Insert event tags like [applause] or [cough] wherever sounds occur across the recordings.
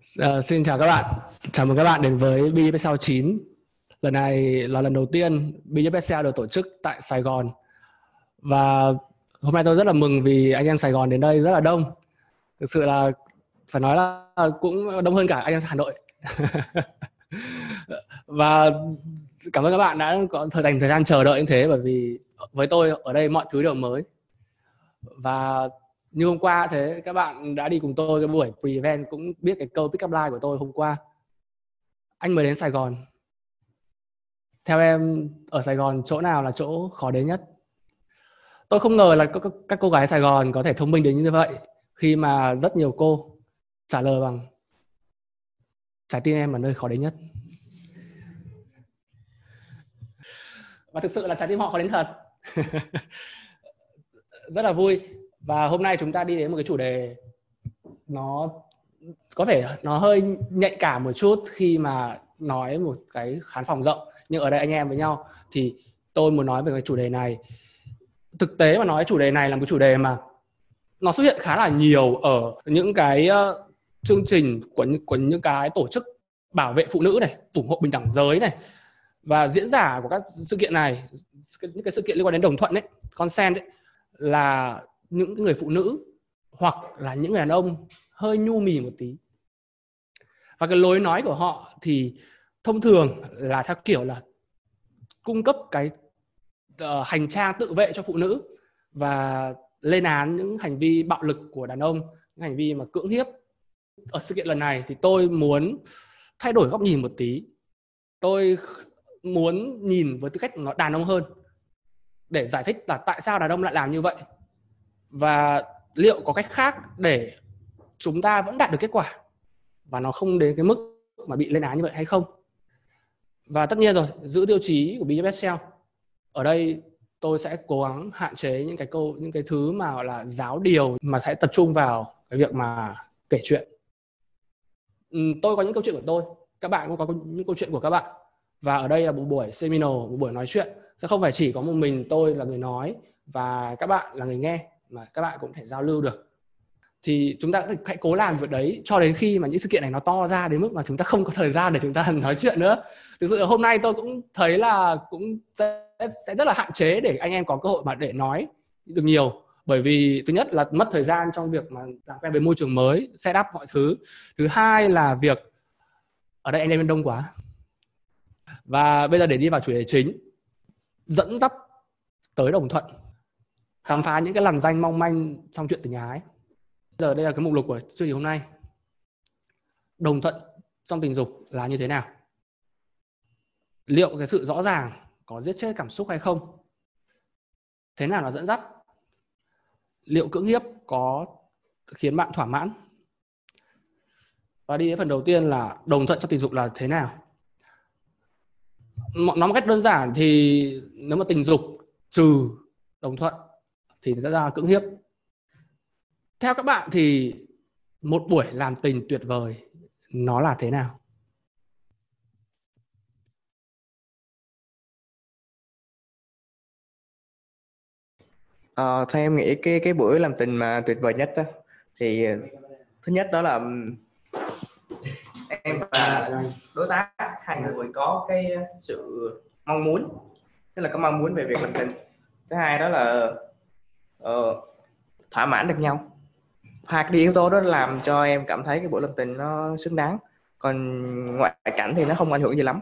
Uh, xin chào các bạn, chào mừng các bạn đến với BFSL 9 Lần này là lần đầu tiên BFSL được tổ chức tại Sài Gòn. Và hôm nay tôi rất là mừng vì anh em Sài Gòn đến đây rất là đông. Thực sự là phải nói là cũng đông hơn cả anh em Hà Nội. [laughs] Và cảm ơn các bạn đã có thời dành thời gian chờ đợi như thế bởi vì với tôi ở đây mọi thứ đều mới. Và như hôm qua thế các bạn đã đi cùng tôi cái buổi pre-event cũng biết cái câu pick up line của tôi hôm qua. Anh mới đến Sài Gòn. Theo em ở Sài Gòn chỗ nào là chỗ khó đến nhất? Tôi không ngờ là các, các cô gái Sài Gòn có thể thông minh đến như vậy khi mà rất nhiều cô trả lời bằng trái tim em là nơi khó đến nhất. Và thực sự là trái tim họ khó đến thật. [laughs] Rất là vui và hôm nay chúng ta đi đến một cái chủ đề nó có thể nó hơi nhạy cảm một chút khi mà nói một cái khán phòng rộng. Nhưng ở đây anh em với nhau thì tôi muốn nói về cái chủ đề này. Thực tế mà nói chủ đề này là một chủ đề mà nó xuất hiện khá là nhiều ở những cái ờ, chương trình của của những cái tổ chức bảo vệ phụ nữ này, ủng hộ bình đẳng giới này. Và diễn giả của các sự kiện này những cái sự kiện liên quan đến đồng thuận đấy consent đấy là những người phụ nữ hoặc là những người đàn ông hơi nhu mì một tí. Và cái lối nói của họ thì thông thường là theo kiểu là cung cấp cái uh, hành trang tự vệ cho phụ nữ và lên án những hành vi bạo lực của đàn ông những hành vi mà cưỡng hiếp. Ở sự kiện lần này thì tôi muốn thay đổi góc nhìn một tí. Tôi muốn nhìn với tư cách nó đàn ông hơn để giải thích là tại sao đàn ông lại làm như vậy và liệu có cách khác để chúng ta vẫn đạt được kết quả và nó không đến cái mức mà bị lên án như vậy hay không? Và tất nhiên rồi, giữ tiêu chí của BFSL ở đây tôi sẽ cố gắng hạn chế những cái câu, những cái thứ mà là giáo điều mà sẽ tập trung vào cái việc mà kể chuyện. Tôi có những câu chuyện của tôi. Các bạn cũng có những câu chuyện của các bạn. Và ở đây là một buổi seminar, một buổi nói chuyện. Sẽ không phải chỉ có một mình tôi là người nói và các bạn là người nghe mà các bạn cũng thể giao lưu được. Thì chúng ta hãy cố làm việc đấy cho đến khi mà những sự kiện này nó to ra đến mức mà chúng ta không có thời gian để chúng ta [laughs] nói chuyện nữa. Thực sự hôm nay tôi cũng thấy là cũng sẽ, sẽ rất là hạn chế để anh em có cơ hội mà để nói được nhiều. Bởi vì thứ nhất là mất thời gian trong việc mà làm quen với môi trường mới set up mọi thứ. Thứ hai là việc ở đây anh em đông quá. Và bây giờ để đi vào chủ đề chính dẫn dắt tới đồng thuận khám phá những cái làn danh mong manh trong chuyện tình ái. Giờ đây là cái mục lục của chương trình hôm nay. Đồng thuận trong tình dục là như thế nào? Liệu cái sự rõ ràng có giết chết cảm xúc hay không? Thế nào là dẫn dắt? Liệu cưỡng hiếp có khiến bạn thỏa mãn? Và đi đến phần đầu tiên là đồng thuận trong tình dục là thế nào? Nói một cách đơn giản thì nếu mà tình dục trừ đồng thuận thì sẽ ra cưỡng hiếp. Theo các bạn thì một buổi làm tình tuyệt vời nó là thế nào? À, theo em nghĩ cái cái buổi làm tình mà tuyệt vời nhất đó, thì ờ, thứ nhất đó là em và đối tác hai người có cái sự mong muốn tức là có mong muốn về việc làm tình. Thứ hai đó là uh, thỏa mãn được nhau. Hai cái yếu tố đó làm cho em cảm thấy cái buổi làm tình nó xứng đáng. Còn ngoại cảnh thì nó không ảnh hưởng gì lắm.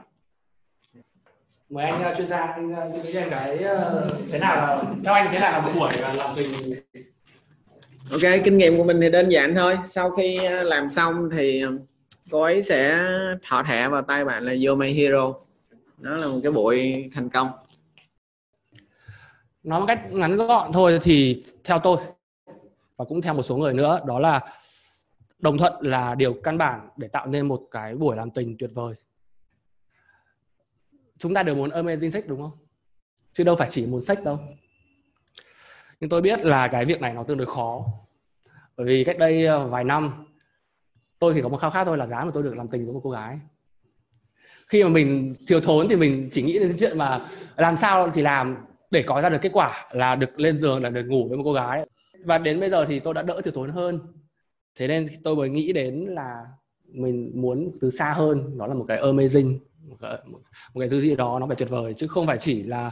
Mời anh uh, chuyên gia anh uh, cho em cái uh, thế nào là theo anh thế nào là một buổi làm tình? Ok kinh nghiệm của mình thì đơn giản thôi. Sau khi làm xong thì cô ấy sẽ thọ thẻ vào tay bạn là You're My Hero. Nó là một cái buổi thành công nói một cách ngắn gọn thôi thì theo tôi, và cũng theo một số người nữa, đó là đồng thuận là điều căn bản để tạo nên một cái buổi làm tình tuyệt vời. Chúng ta đều muốn amazing sex, đúng không? Chứ đâu phải chỉ muốn sex đâu. Nhưng tôi biết là cái việc này nó tương đối khó. Bởi vì cách đây ờ, vài năm, tôi chỉ có một khao khát thôi là giá mà tôi được làm tình với một cô gái. Khi mà mình thiếu thốn thì mình chỉ nghĩ đến chuyện mà làm sao thì làm để có ra được kết quả là được lên giường là được ngủ với một cô gái. Và đến bây giờ thì tôi đã đỡ thiếu thốn hơn. Thế nên tôi mới nghĩ đến là mình muốn từ xa hơn. Đó là một cái amazing một cái, một cái thứ gì đó nó phải tuyệt vời chứ không phải chỉ là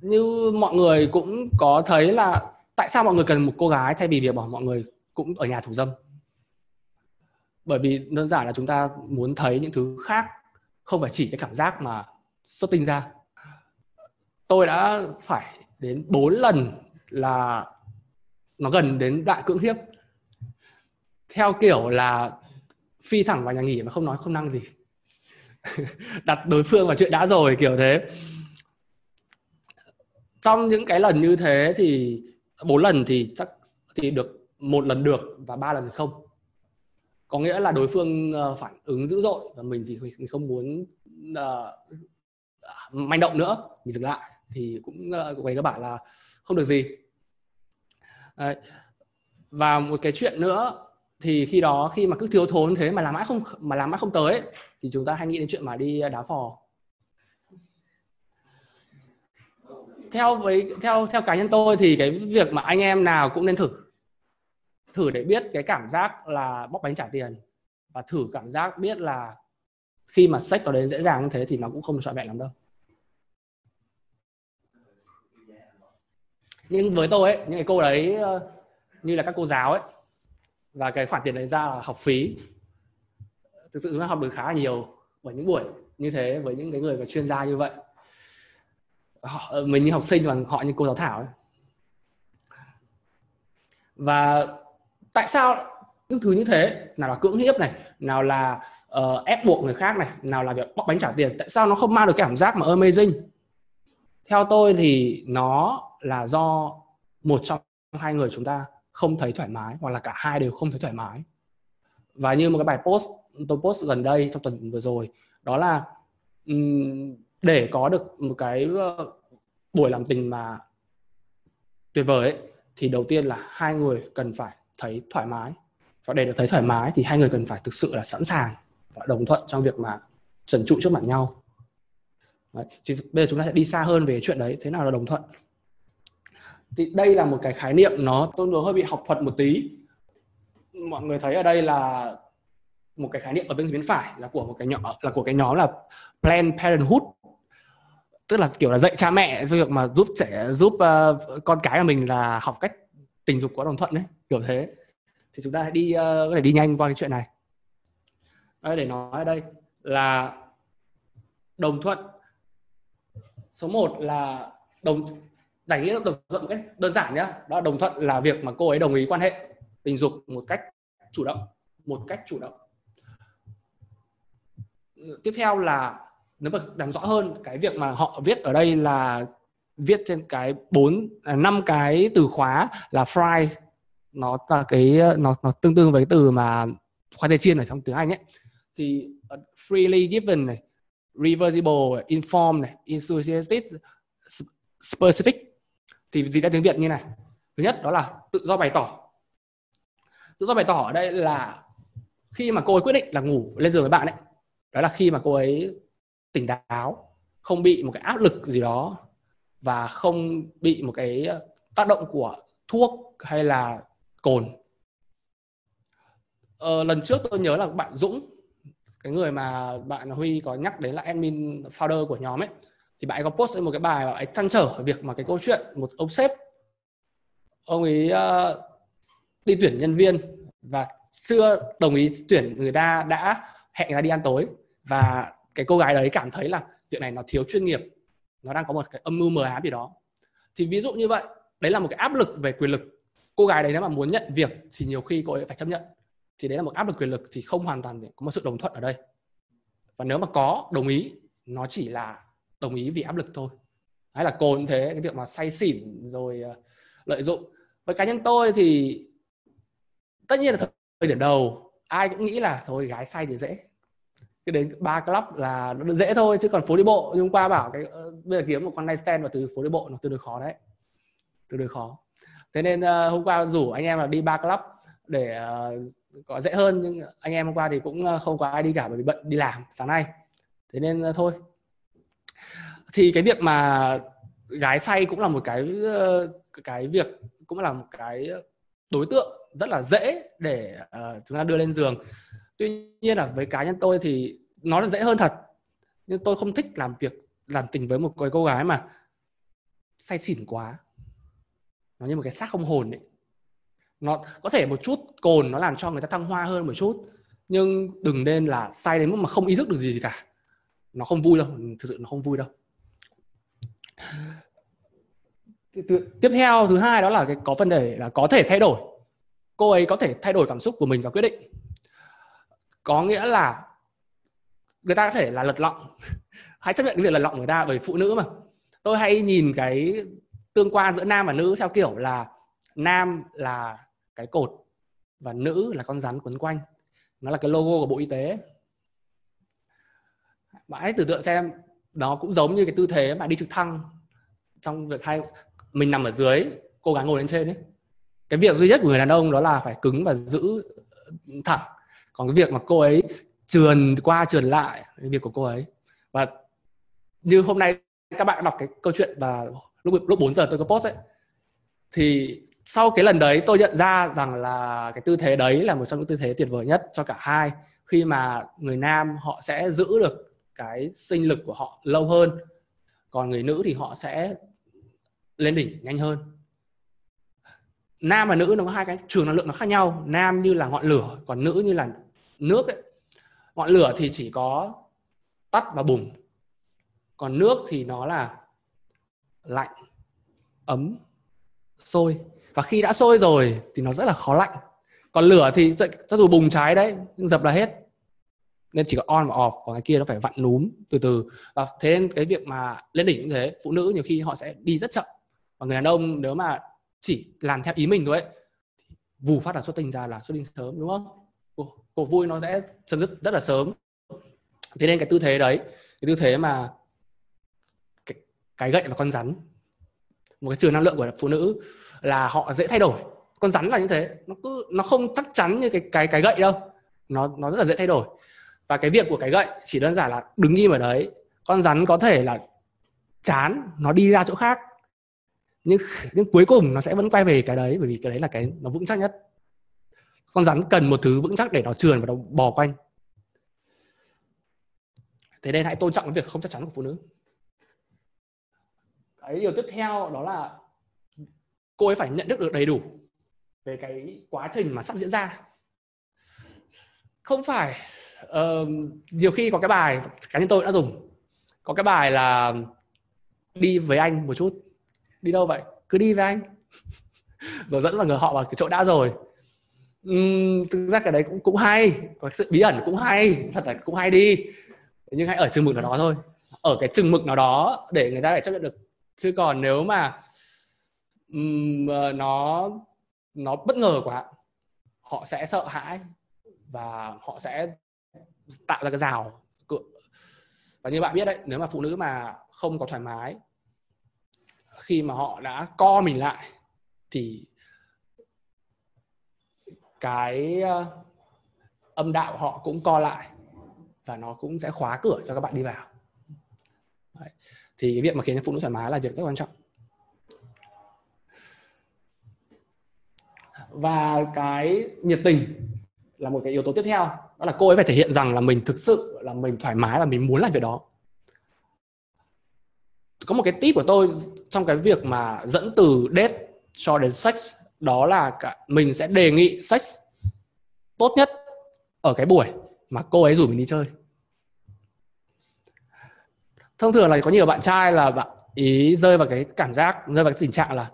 như mọi người cũng có thấy là tại sao mọi người cần một cô gái thay vì việc bỏ mọi người cũng ở nhà thủ dâm? Bởi vì đơn giản là chúng ta muốn thấy những thứ khác không phải chỉ cái cảm giác mà xuất tinh ra tôi đã phải đến 4 lần là nó gần đến đại cưỡng hiếp. Theo kiểu là phi thẳng vào nhà nghỉ mà không nói không năng gì. [laughs] Đặt đối phương vào chuyện đã rồi kiểu thế. Trong những cái lần như thế thì bốn lần thì chắc thì được một lần được và ba lần không. Có nghĩa là đối phương ờ, phản ứng dữ dội và mình thì mình không muốn uh, manh động nữa mình dừng lại thì cũng ờ, uh, về các bạn là không được gì. Đấy. và một cái chuyện nữa thì khi đó khi mà cứ thiếu thốn thế mà làm mãi không mà làm mãi không tới thì chúng ta hay nghĩ đến chuyện mà đi ờ, đá phò. Theo với theo theo cá nhân tôi thì cái việc mà anh em nào cũng nên thử. Thử để biết cái cảm giác là bóc bánh trả tiền và thử cảm giác biết là khi mà sách nó đến dễ dàng như thế thì nó cũng không trọn vẹn lắm đâu. Nhưng với tôi ấy những cái cô đấy ờ, như là các cô giáo ấy và cái khoản tiền đấy ra là học phí. Thực sự chúng ta học được khá là nhiều ở những buổi như thế với những cái người mà chuyên gia như vậy. Họ, ờ, mình như học sinh và họ như cô giáo thảo ấy. và tại sao những thứ như thế? Nào là cưỡng hiếp này nào là uh, ép buộc người khác này nào là việc bóc bánh trả tiền. Tại sao nó không mang được cảm giác mà amazing? Theo tôi thì nó là do một trong hai người chúng ta không thấy thoải mái hoặc là cả hai đều không thấy thoải mái. Và như một cái bài post tôi post gần đây trong tuần vừa rồi đó là để có được một cái ờ, buổi làm tình mà tuyệt vời ấy, thì đầu tiên là hai người cần phải thấy thoải mái. Và để được thấy thoải mái thì hai người cần phải thực sự là sẵn sàng và đồng thuận trong việc mà trần trụ trước mặt nhau. Đấy. Thì bây giờ chúng ta sẽ đi xa hơn về chuyện đấy thế nào là đồng thuận? Thì đây là một cái khái niệm nó tôi nó hơi bị học thuật một tí. Mọi người thấy ở đây là một cái khái niệm ở bên bên phải là của một cái nhóm là của cái nhóm là Planned Parenthood. Tức là kiểu là dạy cha mẹ việc mà giúp trẻ giúp uh, con cái của mình là học cách tình dục có đồng thuận đấy kiểu thế. Thì chúng ta hãy đi uh, có thể đi nhanh qua cái chuyện này. Đây, để nói ở đây là đồng thuận. Số 1 là đồng giải nghĩa đồng thuận một cách đơn giản nhá. Đó đồng thuận là việc mà cô ấy đồng ý quan hệ tình dục một cách chủ động một cách chủ động. Tiếp theo là nếu mà làm rõ hơn cái việc mà họ viết ở đây là viết trên cái bốn à, năm cái từ khóa là fry. Nó là cái ờ, nó nó tương đương với cái từ mà khoai tây chiên ở trong tiếng Anh ấy. Thì uh, freely given này reversible informed này enthusiastic specific thì gì ra tiếng Việt như này? Thứ nhất đó là tự do bày tỏ. Tự do bày tỏ ở đây là khi mà cô ấy quyết định là ngủ lên giường với bạn ấy đó là khi mà cô ấy tỉnh táo không bị một cái áp lực gì đó và không bị một cái ờ, tác động của thuốc hay là cồn. Ờ, lần trước tôi nhớ là bạn Dũng cái người mà bạn Huy có nhắc đến là admin founder của nhóm ấy thì bạn ấy có post lên một cái bài và bạn ấy trăn trở việc mà cái câu chuyện một ông sếp ông ấy uh, đi tuyển nhân viên và chưa đồng ý tuyển người ta đã hẹn người ta đi ăn tối. Và cái cô gái đấy cảm thấy là chuyện này nó thiếu chuyên nghiệp nó đang có một cái âm mưu mờ ám gì đó. Thì ví dụ như vậy đấy là một cái áp lực về quyền lực. Cô gái đấy nếu mà muốn nhận việc thì nhiều khi cô ấy phải chấp nhận. Thì đấy là một áp lực quyền lực thì không hoàn toàn có một sự đồng thuận ở đây. Và nếu mà có đồng ý nó chỉ là đồng ý vì áp lực thôi. Hay là cồn thế cái việc mà say xỉn rồi ờ, lợi dụng. Với cá nhân tôi thì tất nhiên là thời điểm đầu ai cũng nghĩ là thôi gái say thì dễ. Cái đến ba club là nó dễ thôi chứ còn phố đi bộ hôm qua bảo cái ờ, bây giờ kiếm một con night stand và từ phố đi bộ nó tương đối khó đấy. Tương đối khó. Thế nên uh, hôm qua rủ anh em là đi ba club để uh, có dễ hơn nhưng anh em hôm qua thì cũng không có ai đi cả bởi vì bận đi làm sáng nay. Thế nên uh, thôi thì cái việc mà gái say cũng là một cái ờ, cái việc cũng là một cái đối tượng rất là dễ để uh, chúng ta đưa lên giường. Tuy nhiên là với cá nhân tôi thì nó là dễ hơn thật. Nhưng tôi không thích làm việc làm tình với một cô gái mà say xỉn quá. Nó như một cái xác không hồn ấy. Nó có thể một chút cồn nó làm cho người ta thăng hoa hơn một chút nhưng đừng nên là say đến mức mà không ý thức được gì, gì cả. Nó không vui đâu thực sự nó không vui đâu tiếp theo, thứ hai đó là cái, có vấn đề là có thể thay đổi. Cô ấy có thể thay đổi cảm xúc của mình và quyết định. Có nghĩa là người ta có thể là lật lọng. [laughs] Hãy chấp nhận cái việc lật lọng người ta bởi phụ nữ mà. Tôi hay nhìn cái tương quan giữa nam và nữ theo kiểu là nam là cái cột và nữ là con rắn quấn quanh. Nó là cái logo của bộ y tế. Bạn hãy tưởng tượng xem nó cũng giống như cái tư thế mà đi trực thăng trong việc hay mình nằm ở dưới cô gái ngồi lên trên ấy. Cái việc duy nhất của người đàn ông đó là phải cứng và giữ thẳng. Còn cái việc mà cô ấy trườn qua trườn lại, cái việc của cô ấy. Và như hôm nay các bạn đọc cái câu chuyện và lúc lúc 4 giờ tôi có post ấy, thì sau cái lần đấy tôi nhận ra rằng là cái tư thế đấy là một trong những tư thế tuyệt vời nhất cho cả hai khi mà người nam họ sẽ giữ được cái sinh lực của họ lâu hơn, còn người nữ thì họ sẽ lên đỉnh nhanh hơn. Nam và nữ nó có hai cái trường năng lượng nó khác nhau. Nam như là ngọn lửa, còn nữ như là nước ấy. ngọn lửa thì chỉ có tắt và bùng, còn nước thì nó là lạnh, ấm, sôi. Và khi đã sôi rồi thì nó rất là khó lạnh. Còn lửa thì cho dù bùng cháy đấy, nhưng dập là hết nên chỉ có on và off còn cái kia nó phải vặn núm từ từ. Và thế nên cái việc mà lên đỉnh như thế phụ nữ nhiều khi họ sẽ đi rất chậm. Và người đàn ông nếu mà chỉ làm theo ý mình thôi ấy vù phát là xuất tinh ra là xuất tinh sớm đúng không? Cuộc vui nó sẽ chấm dứt rất là sớm. Thế nên cái tư thế đấy cái tư thế mà cái, cái gậy và con rắn một cái trường năng lượng của phụ nữ là họ dễ thay đổi. Con rắn là như thế nó cứ nó không chắc chắn như cái cái cái gậy đâu. Nó nó rất là dễ thay đổi và cái việc của cái gậy chỉ đơn giản là đứng im ở đấy. Con rắn có thể là chán, nó đi ra chỗ khác. Nhưng nhưng cuối cùng nó sẽ vẫn quay về cái đấy, bởi vì cái đấy là cái nó vững chắc nhất. Con rắn cần một thứ vững chắc để nó trườn và nó bò quanh. Thế nên hãy tôn trọng cái việc không chắc chắn của phụ nữ. Cái điều tiếp theo đó là cô ấy phải nhận thức được đầy đủ về cái quá trình mà sắp diễn ra. Không phải uh, nhiều khi có cái bài cá nhân tôi đã dùng. Có cái bài là đi với anh một chút đi đâu vậy? Cứ đi với anh. [laughs] Rồi dẫn vào người họ vào cái chỗ đã rồi uhm, thực ra cái đấy cũng cũng hay. Có sự bí ẩn cũng hay. Thật là cũng hay đi. Nhưng hãy ở chừng mực nào đó thôi. Ở cái chừng mực nào đó để người ta để chấp nhận được. Chứ còn nếu mà um, nó nó bất ngờ quá họ sẽ sợ hãi và họ sẽ tạo ra cái rào. Và như bạn biết đấy, nếu mà phụ nữ mà không có thoải mái, khi mà họ đã co mình lại, thì cái ờ, âm đạo họ cũng co lại và nó cũng sẽ khóa cửa cho các bạn đi vào. Đấy. thì cái việc mà khiến cho phụ nữ thoải mái là việc rất quan trọng. Và cái nhiệt tình là một cái yếu tố tiếp theo. Đó là cô ấy phải thể hiện rằng là mình thực sự là mình thoải mái và mình muốn làm việc đó. Có một cái tip của tôi trong cái việc mà dẫn từ date cho đến sex đó là cả, mình sẽ đề nghị sex tốt nhất ở cái buổi mà cô ấy rủ mình đi chơi. Thông thường là có nhiều bạn trai là bạn ý rơi vào cái cảm giác rơi vào cái tình trạng là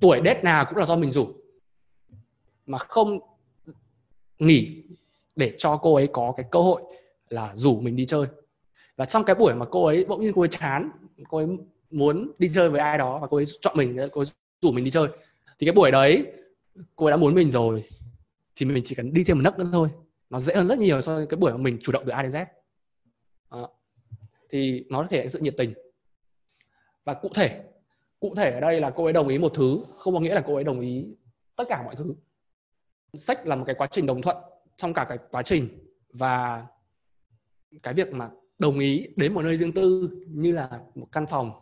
tuổi date nào cũng là do mình rủ. Mà không nghỉ để cho cô ấy có cái cơ hội là rủ mình đi chơi. Và trong cái buổi mà cô ấy bỗng nhiên cô ấy chán cô ấy muốn đi chơi với ai đó và cô ấy chọn mình cô ấy rủ mình đi chơi thì cái buổi đấy cô ấy đã muốn mình rồi thì mình chỉ cần đi thêm một nấc nữa thôi. Nó dễ hơn rất nhiều so với cái buổi mà mình chủ động từ A đến Z. À, thì nó thể hiện sự nhiệt tình. Và cụ thể cụ thể ở đây là cô ấy đồng ý một thứ không có nghĩa là cô ấy đồng ý tất cả mọi thứ sách là một cái quá trình đồng thuận trong cả cái quá trình và cái việc mà đồng ý đến một nơi riêng tư như là một căn phòng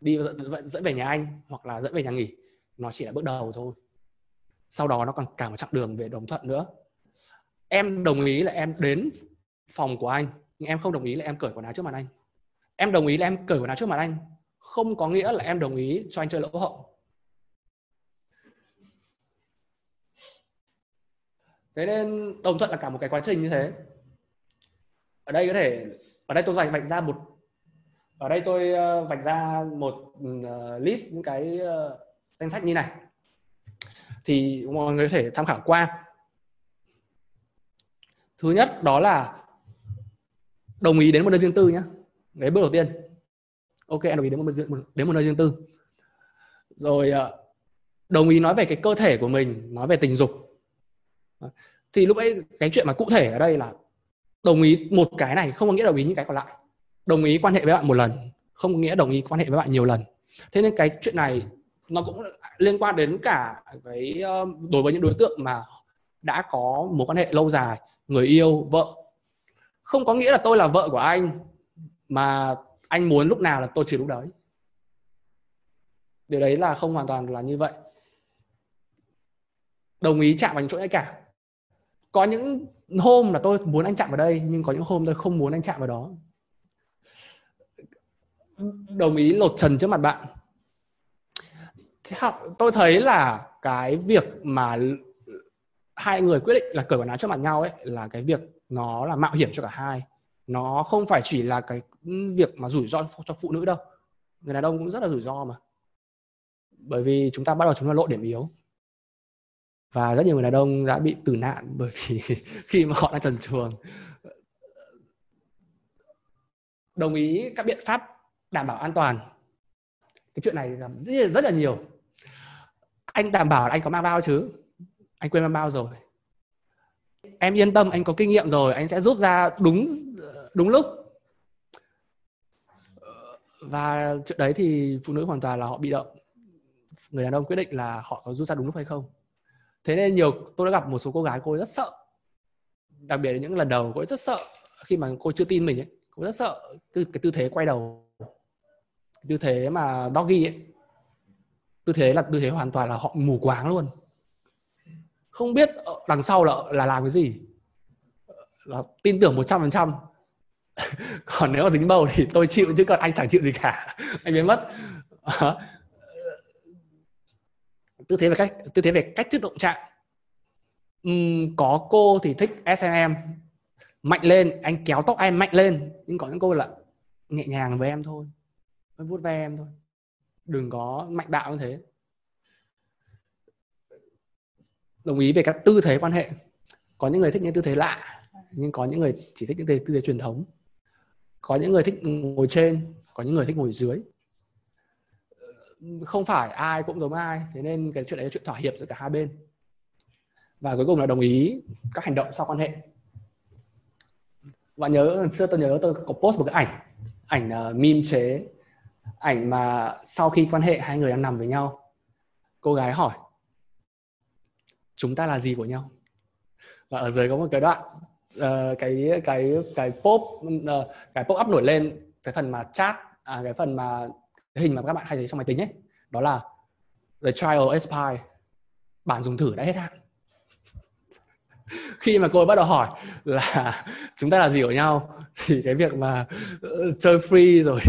đi dẫn, về nhà anh hoặc là dẫn về nhà nghỉ nó chỉ là bước đầu thôi. Sau đó nó còn cả một chặng đường về đồng thuận nữa. Em đồng ý là em đến phòng của anh nhưng em không đồng ý là em cởi quần áo trước mặt anh. Em đồng ý là em cởi quần áo trước mặt anh không có nghĩa là em đồng ý cho anh chơi lỗ hậu thế nên đồng thuận là cả một cái quá trình như thế. Ở đây có thể ở đây tôi dành vạch ra một ở đây tôi ờ, vạch ra một uh, list những cái uh, danh sách như này. Thì mọi người có thể tham khảo qua. Thứ nhất đó là đồng ý đến một nơi riêng tư nhé đấy bước đầu tiên. Ok em đồng ý đến một đến một nơi riêng tư. Rồi đồng ý nói về cái cơ thể của mình nói về tình dục thì lúc ấy cái chuyện mà cụ thể ở đây là đồng ý một cái này, không có nghĩa đồng ý những cái còn lại. Đồng ý quan hệ với bạn một lần, không có nghĩa đồng ý quan hệ với bạn nhiều lần. Thế nên cái chuyện này nó cũng liên quan đến cả cái ờ, đối với những đối tượng mà đã có mối quan hệ lâu dài, người yêu, vợ. Không có nghĩa là tôi là vợ của anh, mà anh muốn lúc nào là tôi chỉ lúc đấy. Điều đấy là không hoàn toàn là như vậy. Đồng ý chạm vào những chỗ nhạy cảm có những hôm là tôi muốn anh chạm vào đây, nhưng có những hôm tôi không muốn anh chạm vào đó. Đồng ý lột trần trước mặt bạn. Tôi thấy là cái việc mà hai người quyết định là cởi quần áo trước mặt nhau ấy, là cái việc nó là mạo hiểm cho cả hai. Nó không phải chỉ là cái việc mà rủi ro cho phụ nữ đâu. Người đàn ông cũng rất là rủi ro mà. Bởi vì chúng ta bắt đầu chúng ta lộ điểm yếu và rất nhiều người đàn ông đã bị tử nạn bởi vì [laughs] khi mà họ đang trần truồng. Đồng ý các biện pháp đảm bảo an toàn. Cái chuyện này rất, rất là nhiều. Anh đảm bảo là anh có mang bao chứ? Anh quên mang bao rồi. Em yên tâm anh có kinh nghiệm rồi anh sẽ rút ra đúng đúng lúc. Và chuyện đấy thì phụ nữ hoàn toàn là họ bị động. Người đàn ông quyết định là họ có rút ra đúng lúc hay không thế nên nhiều tôi đã gặp một số cô gái cô ấy rất sợ. Đặc biệt là những lần đầu cô ấy rất sợ khi mà cô chưa tin mình ấy. Cô rất sợ cái, cái tư thế quay đầu. Tư thế mà doggy ấy. Tư thế là tư thế hoàn toàn là họ mù quáng luôn. Không biết ờ, đằng sau là là làm cái gì. Là tin tưởng một trăm phần trăm. [laughs] Còn nếu mà dính bầu thì tôi chịu chứ còn anh chẳng chịu gì cả. [laughs] Anh biến mất. Ờ, tư thế về cách tư thế về cách thức động chạm uhm, có cô thì thích em mạnh lên anh kéo tóc em mạnh lên. Nhưng có những cô là nhẹ nhàng với em thôi. Vuốt ve em thôi. Đừng có mạnh bạo như thế. Đồng ý về các tư thế quan hệ. Có những người thích những tư thế lạ nhưng có những người chỉ thích những tư thế truyền thống. Có những người thích ngồi trên có những người thích ngồi dưới không phải ai cũng giống ai thế nên cái chuyện đấy là chuyện thỏa hiệp giữa cả hai bên. Và cuối cùng là đồng ý các hành động sau quan hệ. Bạn nhớ xưa tôi nhớ tôi có post một cái ảnh ảnh uh, meme chế ảnh mà sau khi quan hệ hai người đang nằm với nhau cô gái hỏi chúng ta là gì của nhau? Và ở dưới có một cái đoạn uh, cái cái cái pop uh, cái pop up nổi lên cái phần mà chat à, cái phần mà cái hình mà các bạn hay thấy trong máy tính ấy đó là the trial expire bản dùng thử đã hết hạn. [laughs] Khi mà cô ấy bắt đầu hỏi là [laughs] chúng ta là gì của nhau thì cái việc mà uh, chơi free rồi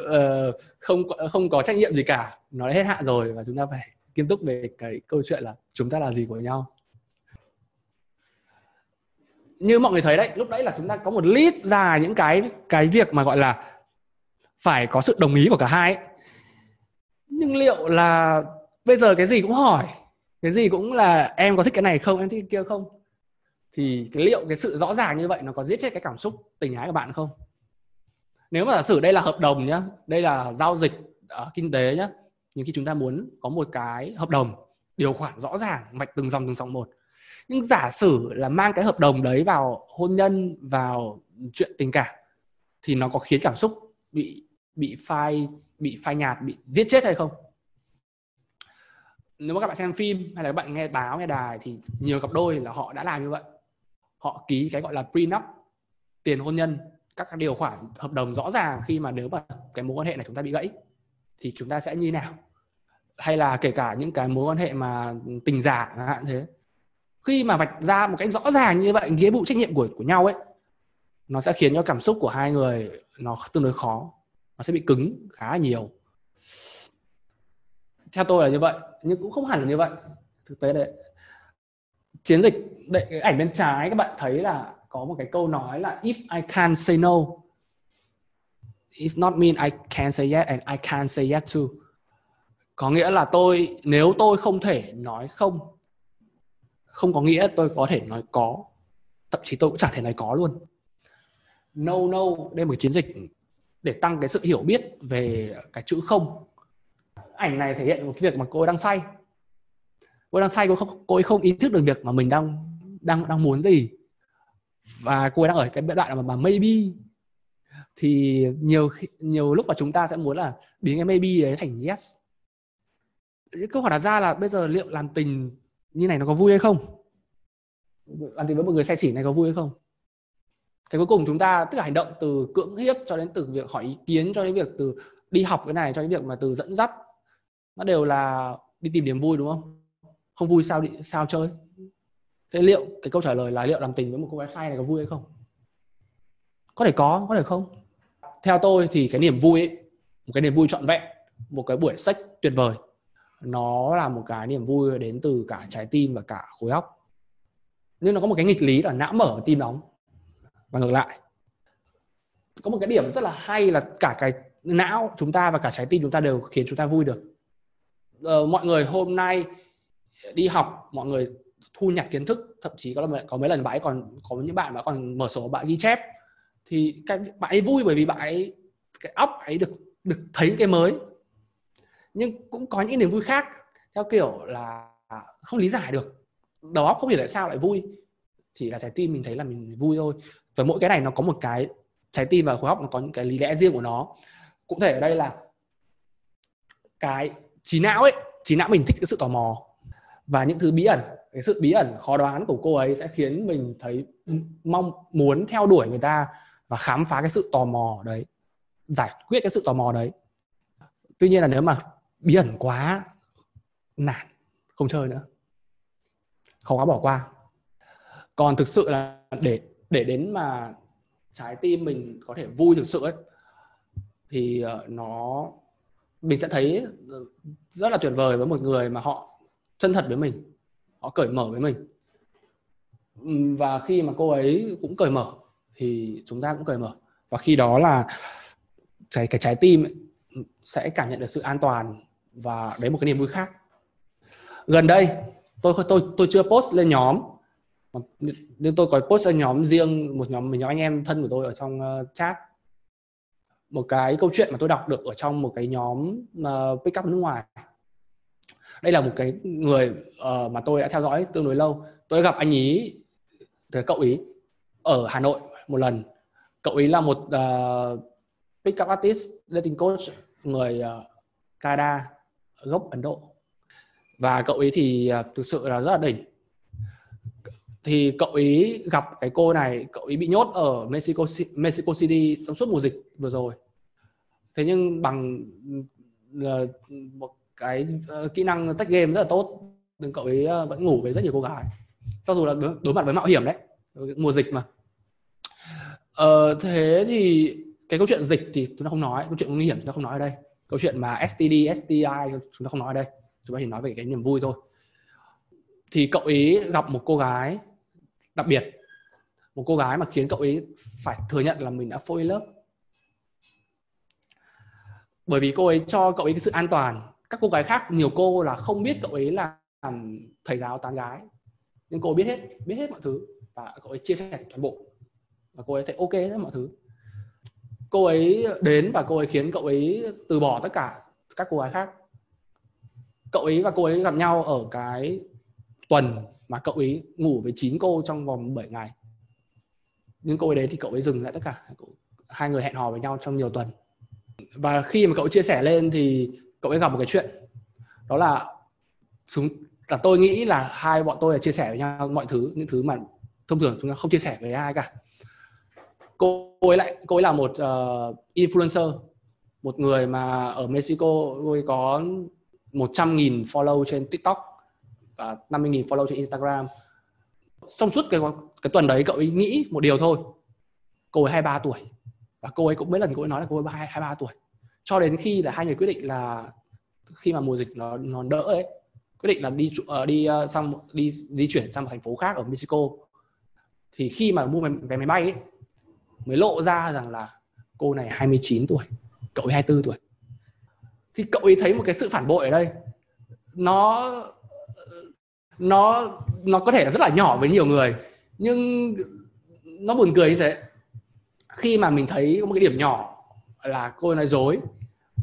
uh, [laughs] không không có trách nhiệm gì cả nó đã hết hạn rồi và chúng ta phải nghiêm túc về cái câu chuyện là chúng ta là gì của nhau. Như mọi người thấy đấy lúc đấy là chúng ta có một list dài những cái cái việc mà gọi là phải có sự đồng ý của cả hai ấy. nhưng liệu là bây giờ cái gì cũng hỏi cái gì cũng là em có thích cái này không em thích cái kia không? Thì cái liệu cái sự rõ ràng như vậy nó có giết chết cái cảm xúc tình ái của bạn không? Nếu mà giả sử đây là hợp đồng nhá đây là giao dịch uh, kinh tế nhá nhưng khi chúng ta muốn có một cái hợp đồng điều khoản rõ ràng mạch từng dòng từng dòng một. Nhưng giả sử là mang cái hợp đồng đấy vào hôn nhân vào chuyện tình cảm thì nó có khiến cảm xúc bị bị phai bị phai nhạt bị giết chết hay không? Nếu mà các bạn xem phim hay là các bạn nghe báo, nghe đài thì nhiều cặp đôi là họ đã làm như vậy. Họ ký cái gọi là prenup, tiền hôn nhân, các điều khoản hợp đồng rõ ràng khi mà nếu mà cái mối quan hệ này chúng ta bị gãy thì chúng ta sẽ như nào? Hay là kể cả những cái mối quan hệ mà tình giả chẳng hạn thế. Khi mà vạch ra một cách rõ ràng như vậy, nghĩa vụ trách nhiệm của của nhau ấy, nó sẽ khiến cho cảm xúc của hai người nó tương đối khó nó sẽ bị cứng khá là nhiều. Theo tôi là như vậy nhưng cũng không hẳn là như vậy. Thực tế đấy chiến dịch đấy, cái ảnh bên trái các bạn thấy là có một cái câu nói là if I can't say no it's not mean I can say yes and I can't say yes too. Có nghĩa là tôi nếu tôi không thể nói không không có nghĩa tôi có thể nói có thậm chí tôi cũng chả thể nói có luôn. No no đây là một chiến dịch để tăng cái sự hiểu biết về cái chữ không. Ảnh này thể hiện một cái việc mà cô ấy đang say. Cô ấy đang say cô không cô ấy không ý thức được việc mà mình đang đang đang muốn gì. Và cô ấy đang ở cái đoạn mà, mà maybe. Thì nhiều nhiều lúc mà chúng ta sẽ muốn là biến cái maybe đấy thành yes. Câu hỏi đặt ra là bây giờ liệu làm tình như này nó có vui hay không? Làm tình với một người say xỉn này có vui hay không? Cái cuối cùng chúng ta tất cả hành động từ cưỡng hiếp cho đến từ việc hỏi ý kiến cho đến việc từ đi học cái này cho đến việc mà từ dẫn dắt nó đều là đi tìm niềm vui đúng không? Không vui sao đi sao chơi? Thế liệu cái câu trả lời là liệu làm tình với một cô gái say này có vui hay không? Có thể có có thể không? Theo tôi thì cái niềm vui ấy, một cái niềm vui trọn vẹn một cái buổi sách tuyệt vời nó là một cái niềm vui đến từ cả trái tim và cả khối óc. Nhưng nó có một cái nghịch lý là não mở và tim đóng và ngược lại có một cái điểm rất là hay là cả cái não chúng ta và cả trái tim chúng ta đều khiến chúng ta vui được. Ờ, mọi người hôm nay đi học mọi người thu nhặt kiến thức thậm chí có có mấy lần bạn ấy còn có những bạn mà còn mở sổ bạn ghi chép. Thì cái bạn ấy vui bởi vì bạn ấy cái óc ấy được được thấy cái mới. Nhưng cũng có những niềm vui khác theo kiểu là không lý giải được. Đầu óc không hiểu tại sao lại vui. Chỉ là trái tim mình thấy là mình vui thôi và mỗi cái này nó có một cái trái tim và khối óc nó có những cái lý lẽ riêng của nó. Cụ thể ở đây là cái trí não ấy, trí não mình thích cái sự tò mò. Và những thứ bí ẩn, cái sự bí ẩn khó đoán của cô ấy sẽ khiến mình thấy mong muốn theo đuổi người ta và khám phá cái sự tò mò đấy, giải quyết cái sự tò mò đấy. Tuy nhiên là nếu mà bí ẩn quá nản, không chơi nữa, không có bỏ qua. Còn thực sự là để để đến mà trái tim mình có thể vui thực sự ấy thì ờ, nó mình sẽ thấy ờ, rất là tuyệt vời với một người mà họ chân thật với mình họ cởi mở với mình. Và khi mà cô ấy cũng cởi mở thì chúng ta cũng cởi mở. Và khi đó là cái cái trái tim ấy, sẽ cảm nhận được sự an toàn và đấy một cái niềm vui khác. Gần đây tôi tôi tôi chưa post lên nhóm nhưng tôi có post ở nhóm riêng một nhóm một nhóm anh em thân của tôi ở trong uh, chat. Một cái câu chuyện mà tôi đọc được ở trong một cái nhóm uh, pick up nước ngoài. Đây là một cái người uh, mà tôi đã theo dõi tương đối lâu. Tôi gặp anh ý từ cậu ý ở Hà Nội một lần. Cậu ý là một uh, pick up artist dating coach người uh, Canada gốc Ấn Độ. Và cậu ấy thì uh, thực sự là rất là đỉnh thì cậu ý gặp cái cô này cậu ý bị nhốt ở Mexico Mexico City trong suốt mùa dịch vừa rồi. Thế nhưng bằng uh, một cái uh, kỹ năng tách game rất là tốt nên cậu ấy uh, ờ, vẫn ngủ với rất nhiều cô gái. Cho dù là đối, đối mặt với mạo hiểm đấy mùa dịch mà. Ờ, thế thì cái câu chuyện dịch thì chúng ta không nói câu chuyện nguy hiểm chúng ta không nói ở đây. Câu chuyện mà STD, STI chúng ta không nói ở đây. Chúng ta chỉ nói về cái niềm vui thôi. Thì cậu ấy gặp một cô gái đặc biệt, một cô gái mà khiến cậu ấy phải thừa nhận là mình đã fall in love bởi vì cô ấy cho cậu ấy cái sự an toàn. Các cô gái khác, nhiều cô là không biết cậu ấy là thầy giáo tán gái. Nhưng cô ấy biết hết biết hết mọi thứ và cậu ấy chia sẻ toàn bộ. Và cô ấy sẽ ok hết mọi thứ. Cô ấy đến và cô ấy khiến cậu ấy từ bỏ tất cả các cô gái khác. Cậu ấy và cô ấy gặp nhau ở cái tuần mà cậu ấy ngủ với chín cô trong vòng 7 ngày. Nhưng cô ấy đấy thì cậu ấy dừng lại tất cả. Hai người hẹn hò với nhau trong nhiều tuần. Và khi mà cậu chia sẻ lên thì cậu ấy gặp một cái chuyện. Đó là chúng là tôi nghĩ là hai bọn tôi là chia sẻ với nhau mọi thứ những thứ mà thông thường chúng ta không chia sẻ với ai cả. Cô ấy lại cô ấy là một uh, influencer một người mà ở Mexico cô ấy có 100.000 follow trên TikTok và 50.000 follow trên Instagram. Xong suốt cái cái tuần đấy cậu ấy nghĩ một điều thôi. Cô ấy 23 tuổi. Và cô ấy cũng mấy lần cô ấy nói là cô ấy 23 tuổi. Cho đến khi là hai người quyết định là khi mà mùa dịch nó nó đỡ ấy quyết định là đi uh, đi uh, sang đi di chuyển sang một thành phố khác ở Mexico. Thì khi mà mua vé máy bay ấy mới lộ ra rằng là cô này 29 tuổi cậu ấy 24 tuổi. Thì cậu ấy thấy một cái sự phản bội ở đây. Nó nó nó có thể là rất là nhỏ với nhiều người, nhưng nó buồn cười như thế. Khi mà mình thấy một cái điểm nhỏ là cô ấy nói dối,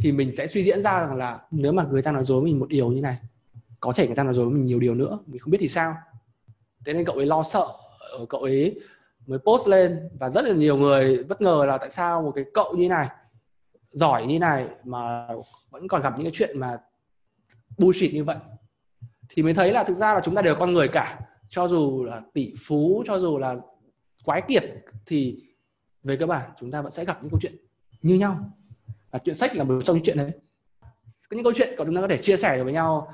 thì mình sẽ suy diễn ra rằng là nếu mà người ta nói dối mình một điều như này, có thể người ta nói dối mình nhiều điều nữa, mình không biết thì sao. Thế nên cậu ấy lo sợ ờ, cậu ấy mới post lên và rất là nhiều người bất ngờ là tại sao một cái cậu như này, giỏi như này mà vẫn còn gặp những cái chuyện mà bullshit như vậy thì mới thấy là thực ra là chúng ta đều con người cả. Cho dù là tỷ phú, cho dù là quái kiệt, thì về cơ bản chúng ta vẫn sẽ gặp những câu chuyện như nhau. Và chuyện sách là một trong những chuyện đấy. Những câu chuyện của chúng ta có thể chia sẻ với nhau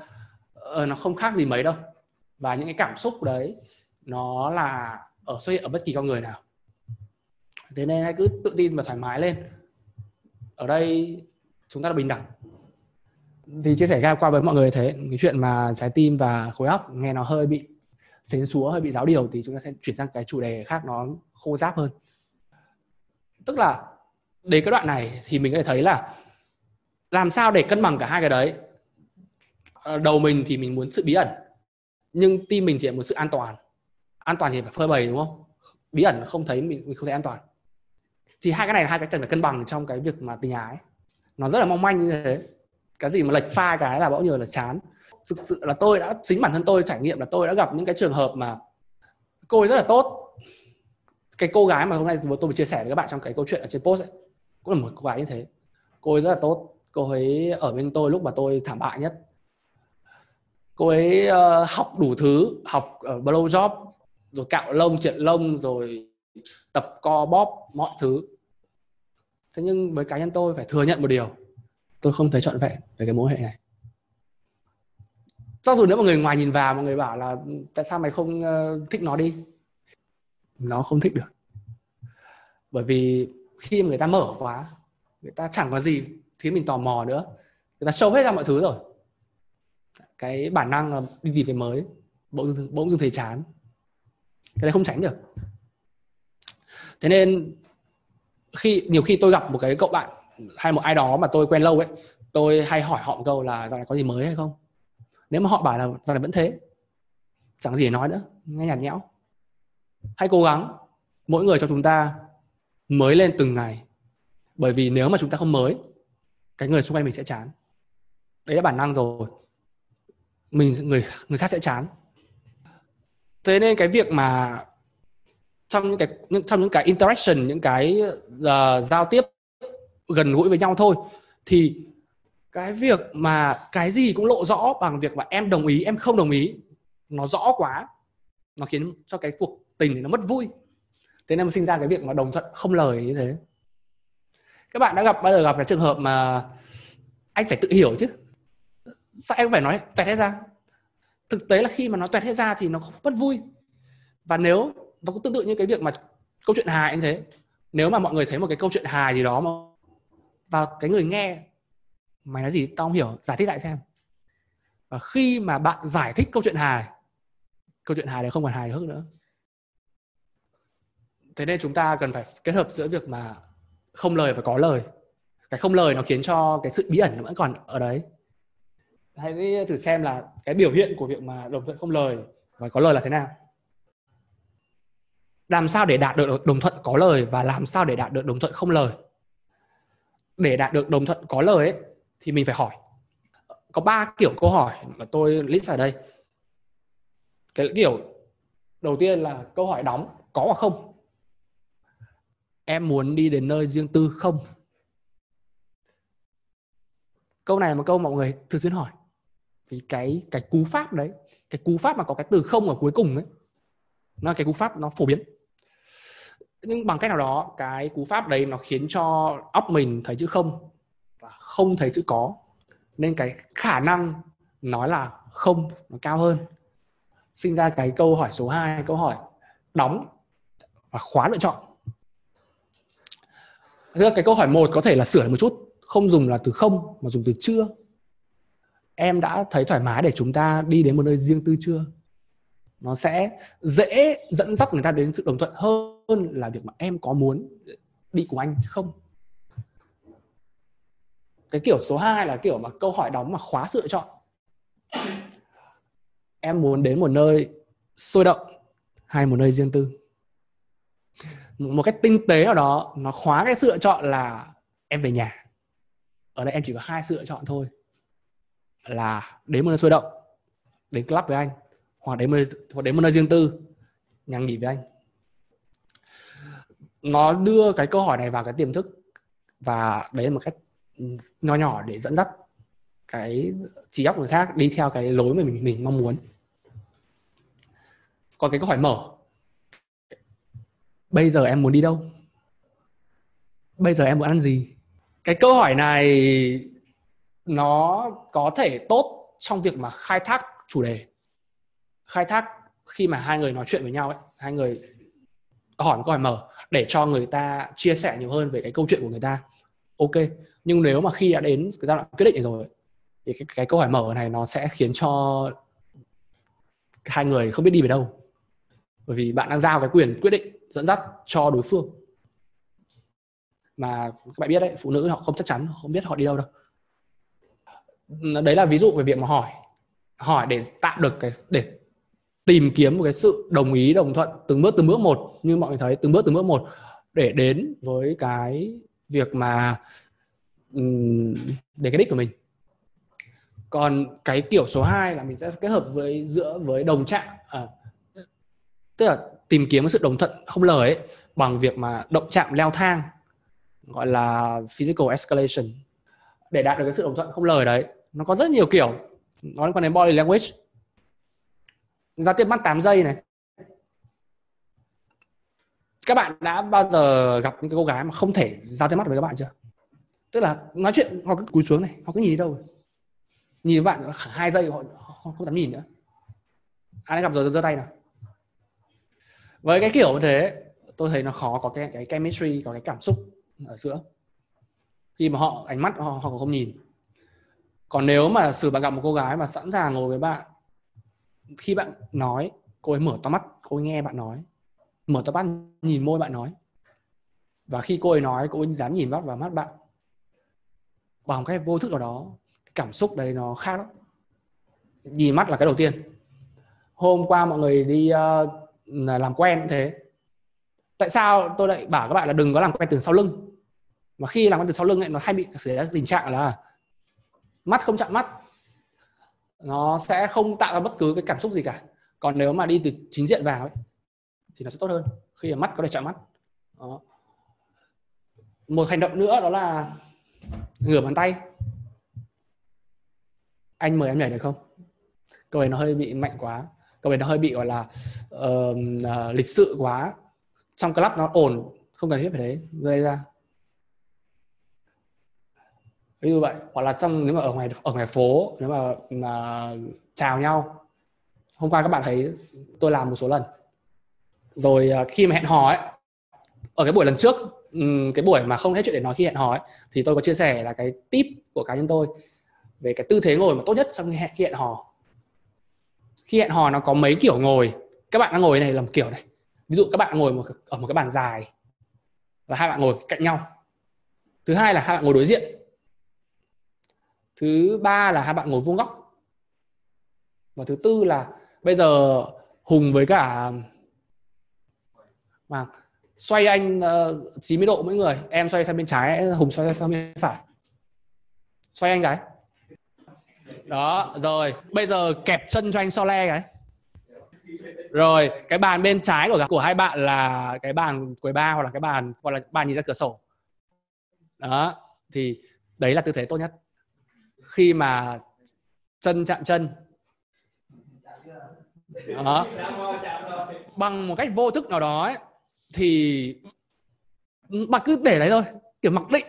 ờ, nó không khác gì mấy đâu. Và những cái cảm xúc đấy, nó là ở xuất hiện ở bất kỳ con người nào. Thế nên hãy cứ tự tin và thoải mái lên. Ở đây chúng ta là bình đẳng thì chia sẻ ra qua với mọi người thế cái chuyện mà trái tim và khối óc nghe nó hơi bị xến xúa hơi bị giáo điều thì chúng ta sẽ chuyển sang cái chủ đề khác nó khô giáp hơn. Tức là đến cái đoạn này thì mình có thể thấy là làm sao để cân bằng cả hai cái đấy? Ờ, đầu mình thì mình muốn sự bí ẩn nhưng tim mình thì muốn sự an toàn. An toàn thì phải phơi bày đúng không? Bí ẩn không thấy mình, mình không thấy an toàn. Thì hai cái này là hai cái cần phải cân bằng trong cái việc mà tình ái. Nó rất là mong manh như thế cái gì mà lệch pha cái là bão nhiêu là chán. Thực sự là tôi đã chính bản thân tôi trải nghiệm là tôi đã gặp những cái trường hợp mà cô ấy rất là tốt. Cái cô gái mà hôm nay tôi vừa chia sẻ với các bạn trong cái câu chuyện ở trên post ấy cũng là một cô gái như thế. Cô ấy rất là tốt. Cô ấy ở bên tôi lúc mà tôi thảm bại nhất. Cô ấy uh, học đủ thứ học ở blow job rồi cạo lông triệt lông rồi tập co bóp mọi thứ. Thế nhưng với cá nhân tôi phải thừa nhận một điều tôi không thấy trọn vẹn về cái mối hệ này. Cho dù nếu mà người ngoài nhìn vào, mọi người bảo là tại sao mày không ờ, thích nó đi? Nó không thích được. Bởi vì khi mà người ta mở quá, người ta chẳng có gì khiến mình tò mò nữa. Người ta show hết ra mọi thứ rồi. Cái bản năng là đi tìm cái mới, bỗng dưng bỗng dưng thấy chán. Cái đấy không tránh được. Thế nên khi, nhiều khi tôi gặp một cái cậu bạn hay một ai đó mà tôi quen lâu ấy tôi hay hỏi họ một câu là dạo này có gì mới hay không? Nếu mà họ bảo là dạo này vẫn thế chẳng gì để nói nữa nghe nhạt nhẽo. Hãy cố gắng mỗi người cho chúng ta mới lên từng ngày. Bởi vì nếu mà chúng ta không mới cái người xung quanh mình sẽ chán. Đấy là bản năng rồi. Mình người người khác sẽ chán. Thế nên cái việc mà trong những cái những, trong những cái interaction những cái uh, giao tiếp gần gũi với nhau thôi. Thì cái việc mà cái gì cũng lộ rõ bằng việc mà em đồng ý, em không đồng ý, nó rõ quá. Nó khiến cho cái cuộc tình nó mất vui. Thế nên sinh ra cái việc mà đồng thuận không lời như thế. Các bạn đã gặp, bao giờ gặp cái trường hợp mà anh phải tự hiểu chứ? Sao em phải nói toẹt hết ra? Thực tế là khi mà nó toẹt hết ra thì nó không mất vui. Và nếu, nó cũng tương tự như cái việc mà câu chuyện hài như thế. Nếu mà mọi người thấy một cái câu chuyện hài gì đó mà và cái người nghe, mày nói gì, tao không hiểu, giải thích lại xem. Và khi mà bạn giải thích câu chuyện hài, câu chuyện hài đấy không còn hài hơn nữa. Thế nên chúng ta cần phải kết hợp giữa việc mà không lời và có lời. Cái không lời nó khiến cho cái sự bí ẩn nó vẫn còn ở đấy. Hãy thử xem là cái biểu hiện của việc mà đồng thuận không lời và có lời là thế nào. Làm sao để đạt được đồng thuận có lời và làm sao để đạt được đồng thuận không lời? Để đạt được đồng thuận có lời ấy, thì mình phải hỏi. Có ba kiểu câu hỏi mà tôi list ở đây. Cái kiểu đầu tiên là câu hỏi đóng có hoặc không. Em muốn đi đến nơi riêng tư không? Câu này là một câu mọi người thường xuyên hỏi. Vì cái cái cú pháp đấy cái cú pháp mà có cái từ không ở cuối cùng ấy nó là cái cú pháp nó phổ biến nhưng bằng cách nào đó, cái cú pháp đấy nó khiến cho óc mình thấy chữ không và không thấy chữ có. Nên cái khả năng nói là không nó cao hơn. Sinh ra cái câu hỏi số 2 câu hỏi đóng và khóa lựa chọn. Thế cái câu hỏi một có thể là sửa một chút. Không dùng là từ không, mà dùng từ chưa. Em đã thấy thoải mái để chúng ta đi đến một nơi riêng tư chưa? Nó sẽ dễ dẫn dắt người ta đến sự đồng thuận hơn là việc mà em có muốn đi cùng anh không? Cái kiểu số 2 là kiểu mà câu hỏi đóng mà khóa sự lựa chọn. Em muốn đến một nơi sôi động hay một nơi riêng tư? Một cách tinh tế ở đó, nó khóa cái sự lựa chọn là em về nhà. Ở đây em chỉ có hai sự lựa chọn thôi. Là đến một nơi sôi động, đến club với anh hoặc đến một nơi, hoặc đến một nơi riêng tư. Nhà nghỉ với anh. Nó đưa cái câu hỏi này vào cái tiềm thức và đấy là một cách nho nhỏ để dẫn dắt cái trí óc người khác đi theo cái lối mà mình mình mong muốn. Còn cái câu hỏi mở. Bây giờ em muốn đi đâu? Bây giờ em muốn ăn gì? Cái câu hỏi này nó có thể tốt trong việc mà khai thác chủ đề khai thác khi mà hai người nói chuyện với nhau ấy hai người hỏi một câu hỏi mở để cho người ta chia sẻ nhiều hơn về cái câu chuyện của người ta. Ok nhưng nếu mà khi đã đến cái giai đoạn quyết định rồi thì cái, cái câu hỏi mở này nó sẽ khiến cho hai người không biết đi về đâu. Bởi vì bạn đang giao cái quyền quyết định dẫn dắt cho đối phương. Mà các bạn biết đấy phụ nữ họ không chắc chắn không biết họ đi đâu đâu. Đấy là ví dụ về việc mà hỏi. Hỏi để tạo được cái để tìm kiếm một cái sự đồng ý đồng thuận từng bước từng bước một như mọi người thấy từng bước từng bước một để đến với cái việc mà để cái đích của mình. Còn cái kiểu số 2 là mình sẽ kết hợp với giữa với đồng chạm à, tức là tìm kiếm cái sự đồng thuận không lời ấy bằng việc mà động chạm leo thang gọi là physical escalation để đạt được cái sự đồng thuận không lời đấy. Nó có rất nhiều kiểu nó liên quan đến body language giao tiếp mắt 8 giây này. Các bạn đã bao giờ gặp những cái cô gái mà không thể giao tiếp mắt với các bạn chưa? Tức là nói chuyện họ cứ cúi xuống này họ cứ nhìn đi đâu nhìn bạn bạn hai giây họ, họ không dám nhìn nữa. Ai đã gặp rồi giơ tay nào. Với cái kiểu như thế tôi thấy nó khó có cái cái chemistry có cái cảm xúc ở giữa. Khi mà họ ánh mắt họ, họ không nhìn. Còn nếu mà xử bạn gặp một cô gái mà sẵn sàng ngồi với bạn khi bạn nói cô ấy mở to mắt cô ấy nghe bạn nói. Mở to mắt nhìn môi bạn nói. Và khi cô ấy nói cô ấy dám nhìn mắt vào mắt bạn. Bằng cái vô thức nào đó cảm xúc đấy nó khác lắm. Nhìn mắt là cái đầu tiên. Hôm qua mọi người đi uh, làm quen thế. Tại sao tôi lại bảo các bạn là đừng có làm quen từ sau lưng? Mà khi làm quen từ sau lưng ấy nó hay bị xảy ra tình trạng là mắt không chạm mắt nó sẽ không tạo ra bất cứ cái cảm xúc gì cả. Còn nếu mà đi từ chính diện vào ấy, thì nó sẽ tốt hơn khi mà mắt có thể chạm mắt. Đó. một hành động nữa đó là ngửa bàn tay. Anh mời em nhảy được không? Câu này nó hơi bị mạnh quá. Câu này nó hơi bị gọi là uh, uh, lịch sự quá. Trong club nó ổn không cần thiết phải thế rơi ra ví dụ vậy hoặc là trong nếu mà ở ngoài ở ngoài phố nếu mà mà chào nhau. Hôm qua các bạn thấy tôi làm một số lần. Rồi à, khi mà hẹn hò ấy ở cái buổi lần trước cái buổi mà không hết chuyện để nói khi hẹn hò ấy, thì tôi có chia sẻ là cái tip của cá nhân tôi về cái tư thế ngồi mà tốt nhất trong khi hẹn, khi hẹn hò. Khi hẹn hò nó có mấy kiểu ngồi. Các bạn đang ngồi này là một kiểu này. Ví dụ các bạn ngồi một, ở một cái bàn dài và hai bạn ngồi cạnh nhau. Thứ hai là hai bạn ngồi đối diện thứ ba là hai bạn ngồi vuông góc. Và thứ tư là bây giờ hùng với cả mà xoay anh ờ, uh, 90 độ mỗi người. Em xoay sang bên trái hùng xoay sang bên phải. Xoay anh cái đó rồi. Bây giờ kẹp chân cho anh so le cái. Rồi cái bàn bên trái của của hai bạn là cái bàn quầy ba hoặc là cái bàn hoặc là bàn nhìn ra cửa sổ. Đó thì đấy là tư thế tốt nhất khi mà chân chạm chân. Đó. Bằng một cách vô thức nào đó ấy, thì bạn cứ để đấy thôi kiểu mặc định.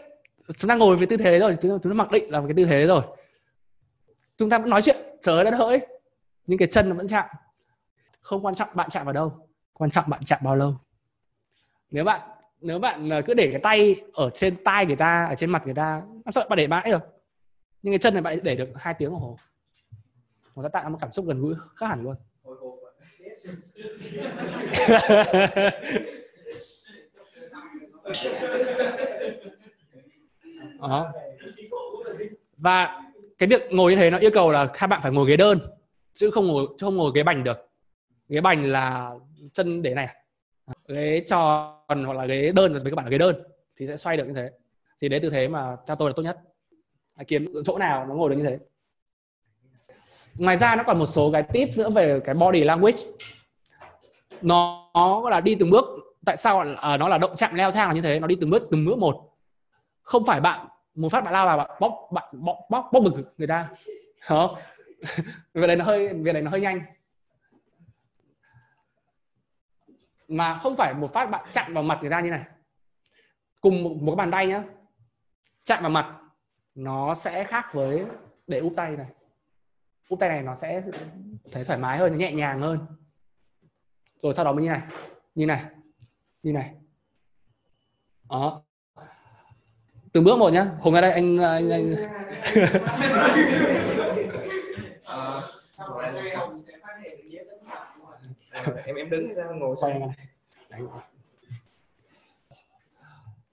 Chúng ta ngồi với tư thế đấy rồi chúng ta mặc định là một cái tư thế rồi. Chúng ta vẫn nói chuyện trời đất hỡi nhưng cái chân nó vẫn chạm. Không quan trọng bạn chạm vào đâu quan trọng bạn chạm bao lâu. Nếu bạn nếu bạn à, cứ để cái tay ở trên tai người ta ở trên mặt người ta sao bạn để mãi rồi nhưng cái chân này bạn để được hai tiếng đồng hồ. Nó sẽ tạo ra một cảm xúc gần gũi khác hẳn luôn. [laughs] Đó. và cái việc ngồi như thế nó yêu cầu là hai bạn phải ngồi ghế đơn, chứ không ngồi, chứ không ngồi ghế bành được. Ghế bành là chân để này. Ghế tròn hoặc là ghế đơn, với các bạn là ghế đơn, thì sẽ xoay được như thế. Thì đấy tư thế mà theo tôi là tốt nhất kiếm chỗ nào nó ngồi được như thế. Ngoài ra nó còn một số cái tip nữa về cái body language. Nó, nó là đi từng bước. Tại sao à, nó là động chạm leo thang là như thế. Nó đi từng bước từng bước một. Không phải bạn một phát bạn lao vào bạn bóc bạn bóc bóc bóc ngực người ta. Đó. [laughs] Việc này nó hơi việc này nó hơi nhanh. Mà không phải một phát bạn chạm vào mặt người ta như này. Cùng một, một cái bàn tay nhá. Chạm vào mặt nó sẽ khác với để úp tay này. Úp tay này nó sẽ thấy thoải mái hơn nhẹ nhàng hơn. Rồi sau đó mới như này như này như này. Đó. Từng bước một nhá. Hùng ra đây anh anh, anh... em em đứng ra ngồi đấy.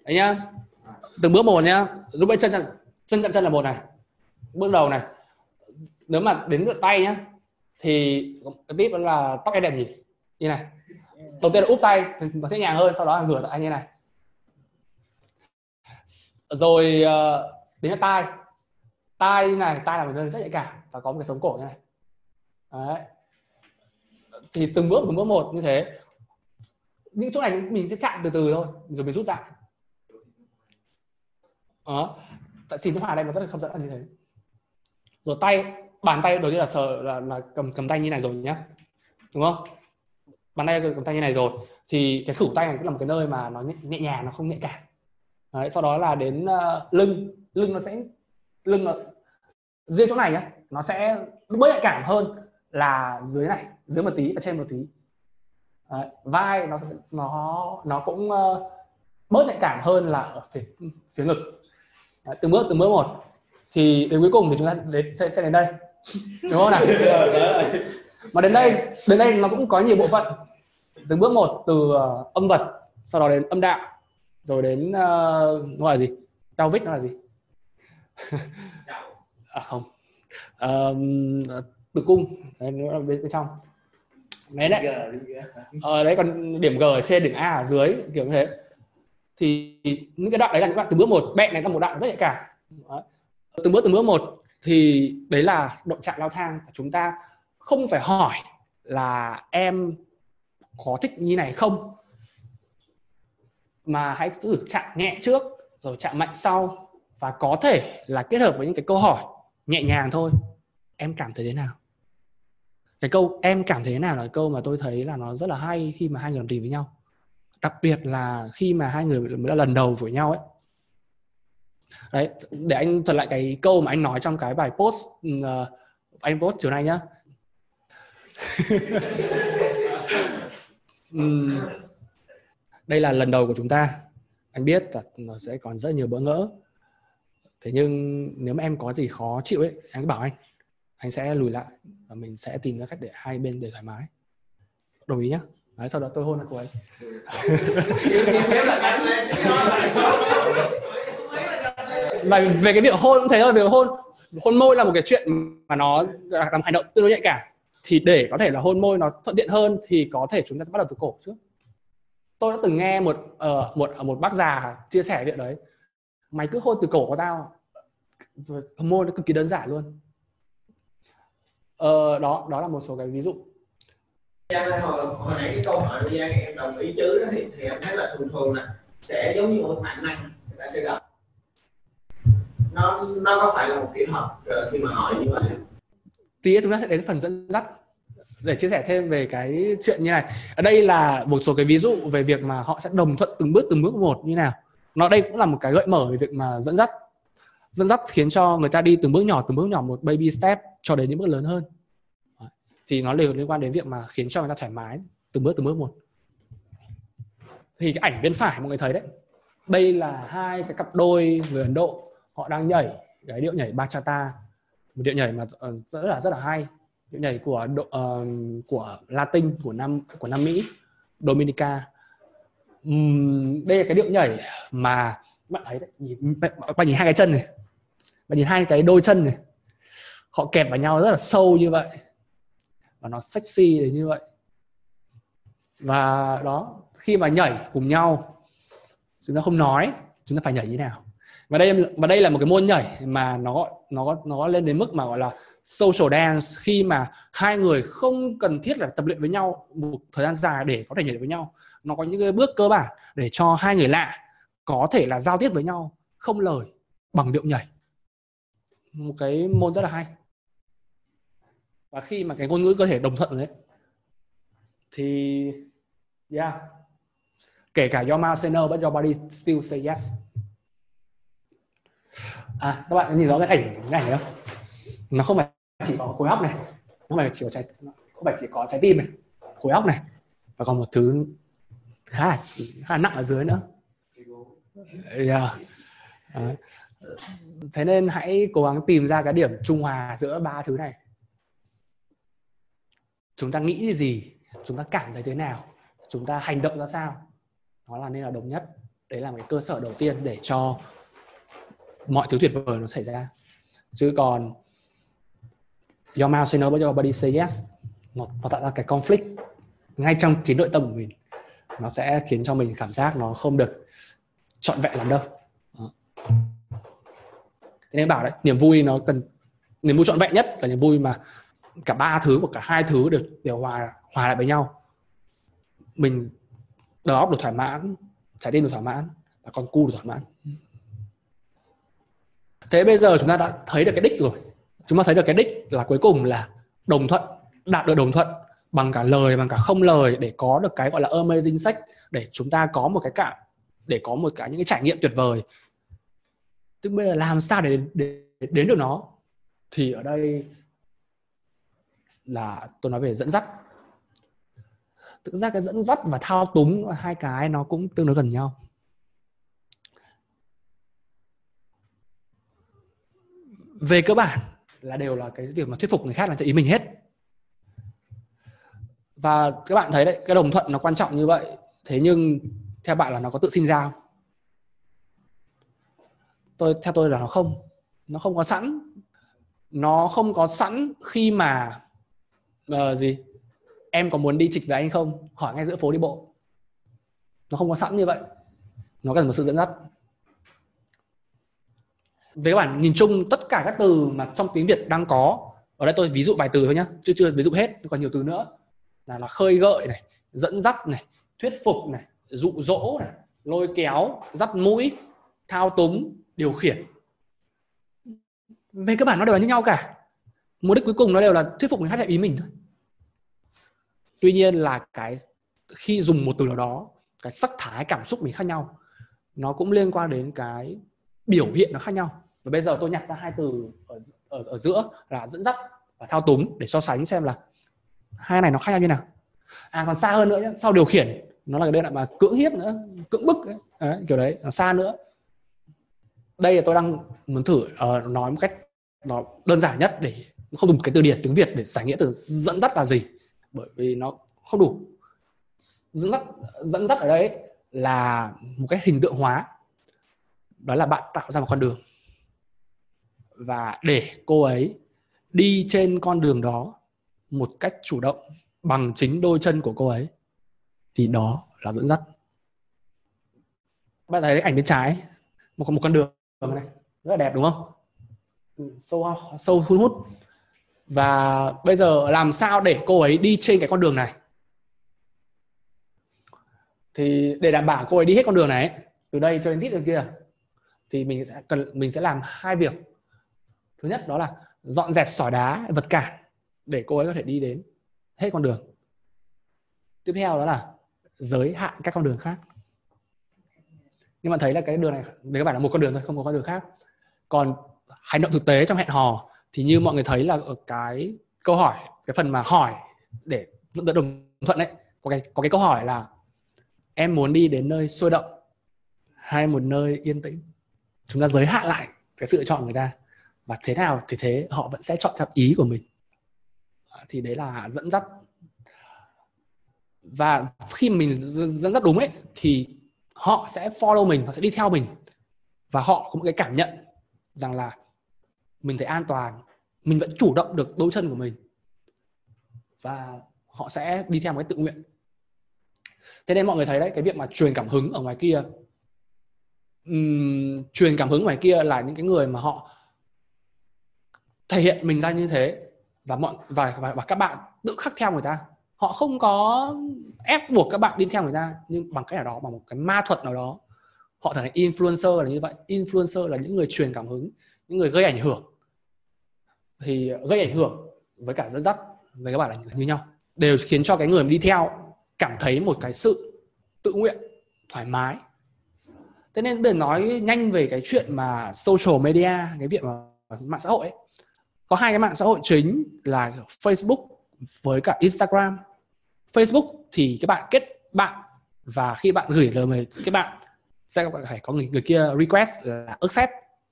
đấy nhá. Từng bước một nhá. Lúc ấy chân chân chân chạm chân là một này. Bước đầu này, nếu mà đến lượt tay nhá, thì cái tip đó là tóc em đẹp nhỉ? Như này. Đầu tiên là úp tay nó sẽ nhàng hơn, sau đó là ngửa tay như này. Rồi ờ, đến là tai. Tai như này, tai là một nơi rất nhạy cảm và có một cái sống cổ như này. Đấy. Thì từng bước từng bước một như thế. Những chỗ này mình sẽ chạm từ từ thôi, rồi mình rút ra. Đó tại xin hòa đây nó rất là không dẫn như thế. Rồi tay bàn tay đầu tiên là sờ là, là cầm cầm tay như này rồi nhá. Đúng không? Bàn tay cầm tay như này rồi. Thì cái khử tay này cũng là một cái nơi mà nó nhẹ, nhẹ nhàng nó không nhạy cảm. Đấy, sau đó là đến uh, lưng. Lưng nó sẽ lưng nó, riêng chỗ này nhá nó sẽ bớt nhạy cảm hơn là dưới này dưới một tí và trên một tí. Đấy, vai nó nó nó cũng uh, bớt nhạy cảm hơn là ở phía phía ngực. Đấy, từng bước từng bước một. Thì đến cuối cùng thì chúng ta đến sẽ, sẽ đến đây. Đúng không nào? Mà đến đây đến đây nó cũng có nhiều bộ phận. Từng bước một từ uh, âm vật sau đó đến âm đạo rồi đến uh, nó là gì? Pelvic nó là gì? À không. Uh, tử cung đấy nó là bên, bên trong. Đấy đấy. Ờ, đấy còn điểm g ở trên điểm a ở dưới kiểu như thế thì những cái đoạn đấy là những đoạn từng bước một bẹn này là một đoạn rất nhạy cảm. Từng bước từng bước một thì đấy là động trạng lao thang chúng ta không phải hỏi là em có thích như này không, mà hãy thử chạm nhẹ trước, rồi chạm mạnh sau và có thể là kết hợp với những cái câu hỏi nhẹ nhàng thôi. Em cảm thấy thế nào? Cái câu em cảm thấy thế nào là câu mà tôi thấy là nó rất là hay khi mà hai người làm tình với nhau đặc biệt là khi mà hai người mới là lần đầu với nhau ấy. Đấy để anh thuật lại cái câu mà anh nói trong cái bài post uh, anh post chiều nay nhá. Um, [laughs] đây là lần đầu của chúng ta. Anh biết là nó sẽ còn rất nhiều bỡ ngỡ. Thế nhưng nếu mà em có gì khó chịu ấy anh cứ bảo anh. Anh sẽ lùi lại và mình sẽ tìm ra cách để hai bên đều thoải mái. Đồng ý nhá. Đấy, sau đó tôi hôn là cô ấy. [laughs] Và về cái việc hôn cũng thế thôi việc hôn hôn môi là một cái chuyện mà nó làm hành động tương đối nhạy cảm. Thì để có thể là hôn môi nó thuận tiện hơn thì có thể chúng ta sẽ bắt đầu từ cổ trước. Tôi đã từng nghe một uh, một ờ, một bác già chia sẻ việc đấy. Mày cứ hôn từ cổ của tao. Hôn môi nó cực kỳ đơn giản luôn. Ờ, đó đó là một số cái ví dụ cho nên hồi, hồi nãy cái câu hỏi của Giang em đồng ý chứ đó thì, thì em thấy là thường thường là sẽ giống như một bản năng người ta sẽ gặp. Nó nó có phải là một kỹ thuật khi mà hỏi như vậy? Tí chúng ta sẽ đến phần dẫn dắt để chia sẻ thêm về cái chuyện như này. Ở đây là một số cái ví dụ về việc mà họ sẽ đồng thuận từng bước từng bước một như nào. Nó đây cũng là một cái gợi mở về việc mà dẫn dắt. Dẫn dắt khiến cho người ta đi từng bước nhỏ từng bước nhỏ một baby step cho đến những bước lớn hơn thì nó đều liên quan đến việc mà khiến cho người ta thoải mái từng bước từng bước một. Thì cái ảnh bên phải mọi người thấy đấy. Đây là hai cái cặp đôi người Ấn Độ họ đang nhảy cái điệu nhảy bachata. Một điệu nhảy mà ờ, rất là rất là hay. Điệu nhảy của độ, uh, của Latin của Nam của Nam Mỹ Dominica. Uhm, đây là cái điệu nhảy mà bạn thấy đấy. Nhìn, bạn nhìn hai cái chân này. Bạn nhìn hai cái đôi chân này. Họ kẹp vào nhau rất là sâu như vậy và nó sexy đến như vậy. Và đó, khi mà nhảy cùng nhau, chúng ta không nói, chúng ta phải nhảy như nào. Và đây và đây là một cái môn nhảy mà nó nó nó lên đến mức mà gọi là social dance, khi mà hai người không cần thiết là tập luyện với nhau một thời gian dài để có thể nhảy với nhau. Nó có những cái bước cơ bản để cho hai người lạ có thể là giao tiếp với nhau, không lời, bằng điệu nhảy. Một cái môn rất là hay và khi mà cái ngôn ngữ cơ thể đồng thuận đấy, thì, yeah. Kể cả your mouth say no but your body still say yes. À các bạn nhìn rõ cái ảnh cái ảnh này không? Nó không phải chỉ có khối óc này không phải chỉ có trái không phải chỉ có trái tim này, khối óc này. Và còn một thứ khá là khá là nặng ở dưới nữa. Yeah. Đấy. thế nên hãy cố gắng tìm ra cái điểm trung hòa giữa ba thứ này chúng ta nghĩ gì? Chúng ta cảm thấy thế nào? Chúng ta hành động ra sao? Nó là nên là đồng nhất. Đấy là một cái cơ sở đầu tiên để cho mọi thứ tuyệt vời nó xảy ra. Chứ còn your mouth say no but your body say yes nó, nó tạo ra cái conflict ngay trong chính nội tâm của mình. Nó sẽ khiến cho mình cảm giác nó không được trọn vẹn lắm đâu. Thế nên bảo đấy niềm vui nó cần niềm vui trọn vẹn nhất là niềm vui mà cả ba thứ và cả hai thứ đều đều hòa hòa lại với nhau. Mình đầu óc được thỏa mãn trái tim được thỏa mãn và con cu được thỏa mãn. Thế bây giờ chúng ta đã thấy được cái đích rồi. Chúng ta thấy được cái đích là cuối cùng là đồng thuận đạt được đồng thuận bằng cả lời bằng cả không lời để có được cái gọi là amazing sách để chúng ta có một cái cả để có một cái những cái trải nghiệm tuyệt vời. Tức bây giờ làm sao để, để, để đến được nó? Thì ở đây là tôi nói về dẫn dắt. Thực ra cái dẫn dắt và thao túng hai cái nó cũng tương đối gần nhau. Về cơ bản là đều là cái việc mà thuyết phục người khác là theo ý mình hết. Và các bạn thấy đấy, cái đồng thuận nó quan trọng như vậy. Thế nhưng theo bạn là nó có tự sinh ra không? tôi, theo tôi là nó không. Nó không có sẵn. Nó không có sẵn khi mà uh, gì? Em có muốn đi trịch với anh không? Hỏi ngay giữa phố đi bộ. Nó không có sẵn như vậy. Nó cần một sự dẫn dắt. Về các bạn nhìn chung tất cả các từ mà trong tiếng Việt đang có ở đây tôi ví dụ vài từ thôi nhá chưa chưa ví dụ hết còn nhiều từ nữa. Là là khơi gợi này dẫn dắt này thuyết phục này dụ dỗ này lôi kéo dắt mũi thao túng điều khiển. Về các bạn nó đều là như nhau cả mục đích cuối cùng nó đều là thuyết phục người khác theo ý mình thôi. Tuy nhiên là cái khi dùng một từ nào đó cái sắc thái cảm xúc mình khác nhau nó cũng liên quan đến cái biểu hiện nó khác nhau. Và bây giờ tôi nhặt ra hai từ ở, ở, ở giữa là dẫn dắt và thao túng để so sánh xem là hai này nó khác nhau như nào. À còn xa hơn nữa nhé sau điều khiển nó là cái đoạn mà cưỡng hiếp nữa cưỡng bức ấy. Đấy, kiểu đấy nó xa nữa. Đây là tôi đang muốn thử uh, nói một cách nó đơn giản nhất để không dùng cái từ điển, tiếng việt để giải nghĩa từ dẫn dắt là gì. Bởi vì nó không đủ. Dẫn dắt dẫn dắt ở đây là một cái hình tượng hóa. Đó là bạn tạo ra một con đường. Và để cô ấy đi trên con đường đó một cách chủ động bằng chính đôi chân của cô ấy, thì đó là dẫn dắt. Bạn thấy ảnh bên trái, một một con đường này, rất là đẹp, đúng không? Ừ, sâu sâu hun hút và bây giờ làm sao để cô ấy đi trên cái con đường này? Thì để đảm bảo cô ấy đi hết con đường này từ đây cho đến tít đường kia, thì mình sẽ cần, mình sẽ làm hai việc. Thứ nhất đó là dọn dẹp sỏi đá, vật cản để cô ấy có thể đi đến hết con đường. Tiếp theo đó là giới hạn các con đường khác. Nhưng bạn thấy là cái đường này về các bạn là một con đường thôi, không có con đường khác. Còn hành động thực tế trong hẹn hò thì như mọi người thấy là ở cái câu hỏi, cái phần mà hỏi để dẫn tới đồng thuận đấy có cái có cái câu hỏi là em muốn đi đến nơi sôi động hay một nơi yên tĩnh? Chúng ta giới hạn lại cái sự lựa chọn người ta và thế nào thì thế họ vẫn sẽ chọn theo ý của mình. À, thì đấy là dẫn dắt. Và khi mình dẫn dắt đúng ấy, thì họ sẽ follow mình, họ sẽ đi theo mình và họ có một cái cảm nhận rằng là mình thấy an toàn mình vẫn chủ động được đôi chân của mình và họ sẽ đi theo một cái tự nguyện. Thế nên mọi người thấy đấy cái việc mà truyền cảm hứng ở ngoài kia um, truyền cảm hứng ngoài kia là những cái người mà họ thể hiện mình ra như thế và mọi và, và và các bạn tự khắc theo người ta. Họ không có ép buộc các bạn đi theo người ta nhưng bằng cách nào đó bằng một cái ma thuật nào đó họ trở thành influencer là như vậy. Influencer là những người truyền cảm hứng những người gây ảnh hưởng thì gây ảnh hưởng với cả dẫn dắt với các bạn là như nhau. Đều khiến cho cái người đi theo cảm thấy một cái sự tự nguyện thoải mái. Thế nên bây giờ nói nhanh về cái chuyện mà social media cái việc mà mạng xã hội ấy. có hai cái mạng xã hội chính là Facebook với cả Instagram. Facebook thì các bạn kết bạn và khi bạn gửi lời mời các bạn sẽ phải có người, người kia request là accept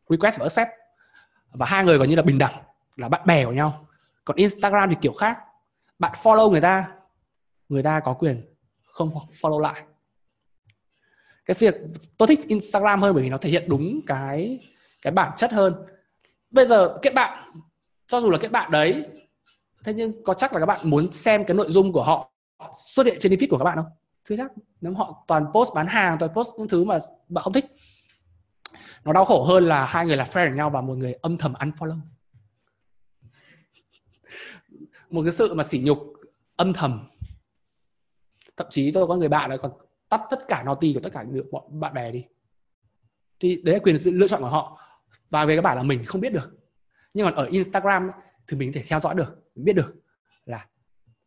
request và accept. Và hai người gần như là bình đẳng là bạn bè của nhau. Còn Instagram thì kiểu khác. Bạn follow người ta người ta có quyền không follow lại. Cái việc, tôi thích Instagram hơn bởi vì nó thể hiện đúng cái cái bản chất hơn. Bây giờ kết bạn, cho dù là kết bạn đấy, thế nhưng có chắc là các bạn muốn xem cái nội dung của họ xuất hiện trên feed của các bạn không? Chưa chắc. Nếu họ toàn post bán hàng, toàn post những thứ mà bạn không thích, nó đau khổ hơn là hai người là friend với nhau và một người âm thầm unfollow một cái sự mà sỉ nhục âm thầm. Thậm chí tôi có người bạn là còn tắt tất cả naughty của tất cả những bọn bạn bè đi. Thì đấy là quyền lựa chọn của họ. Và về các bạn là mình không biết được. Nhưng còn ở Instagram thì mình có thể theo dõi được mình biết được là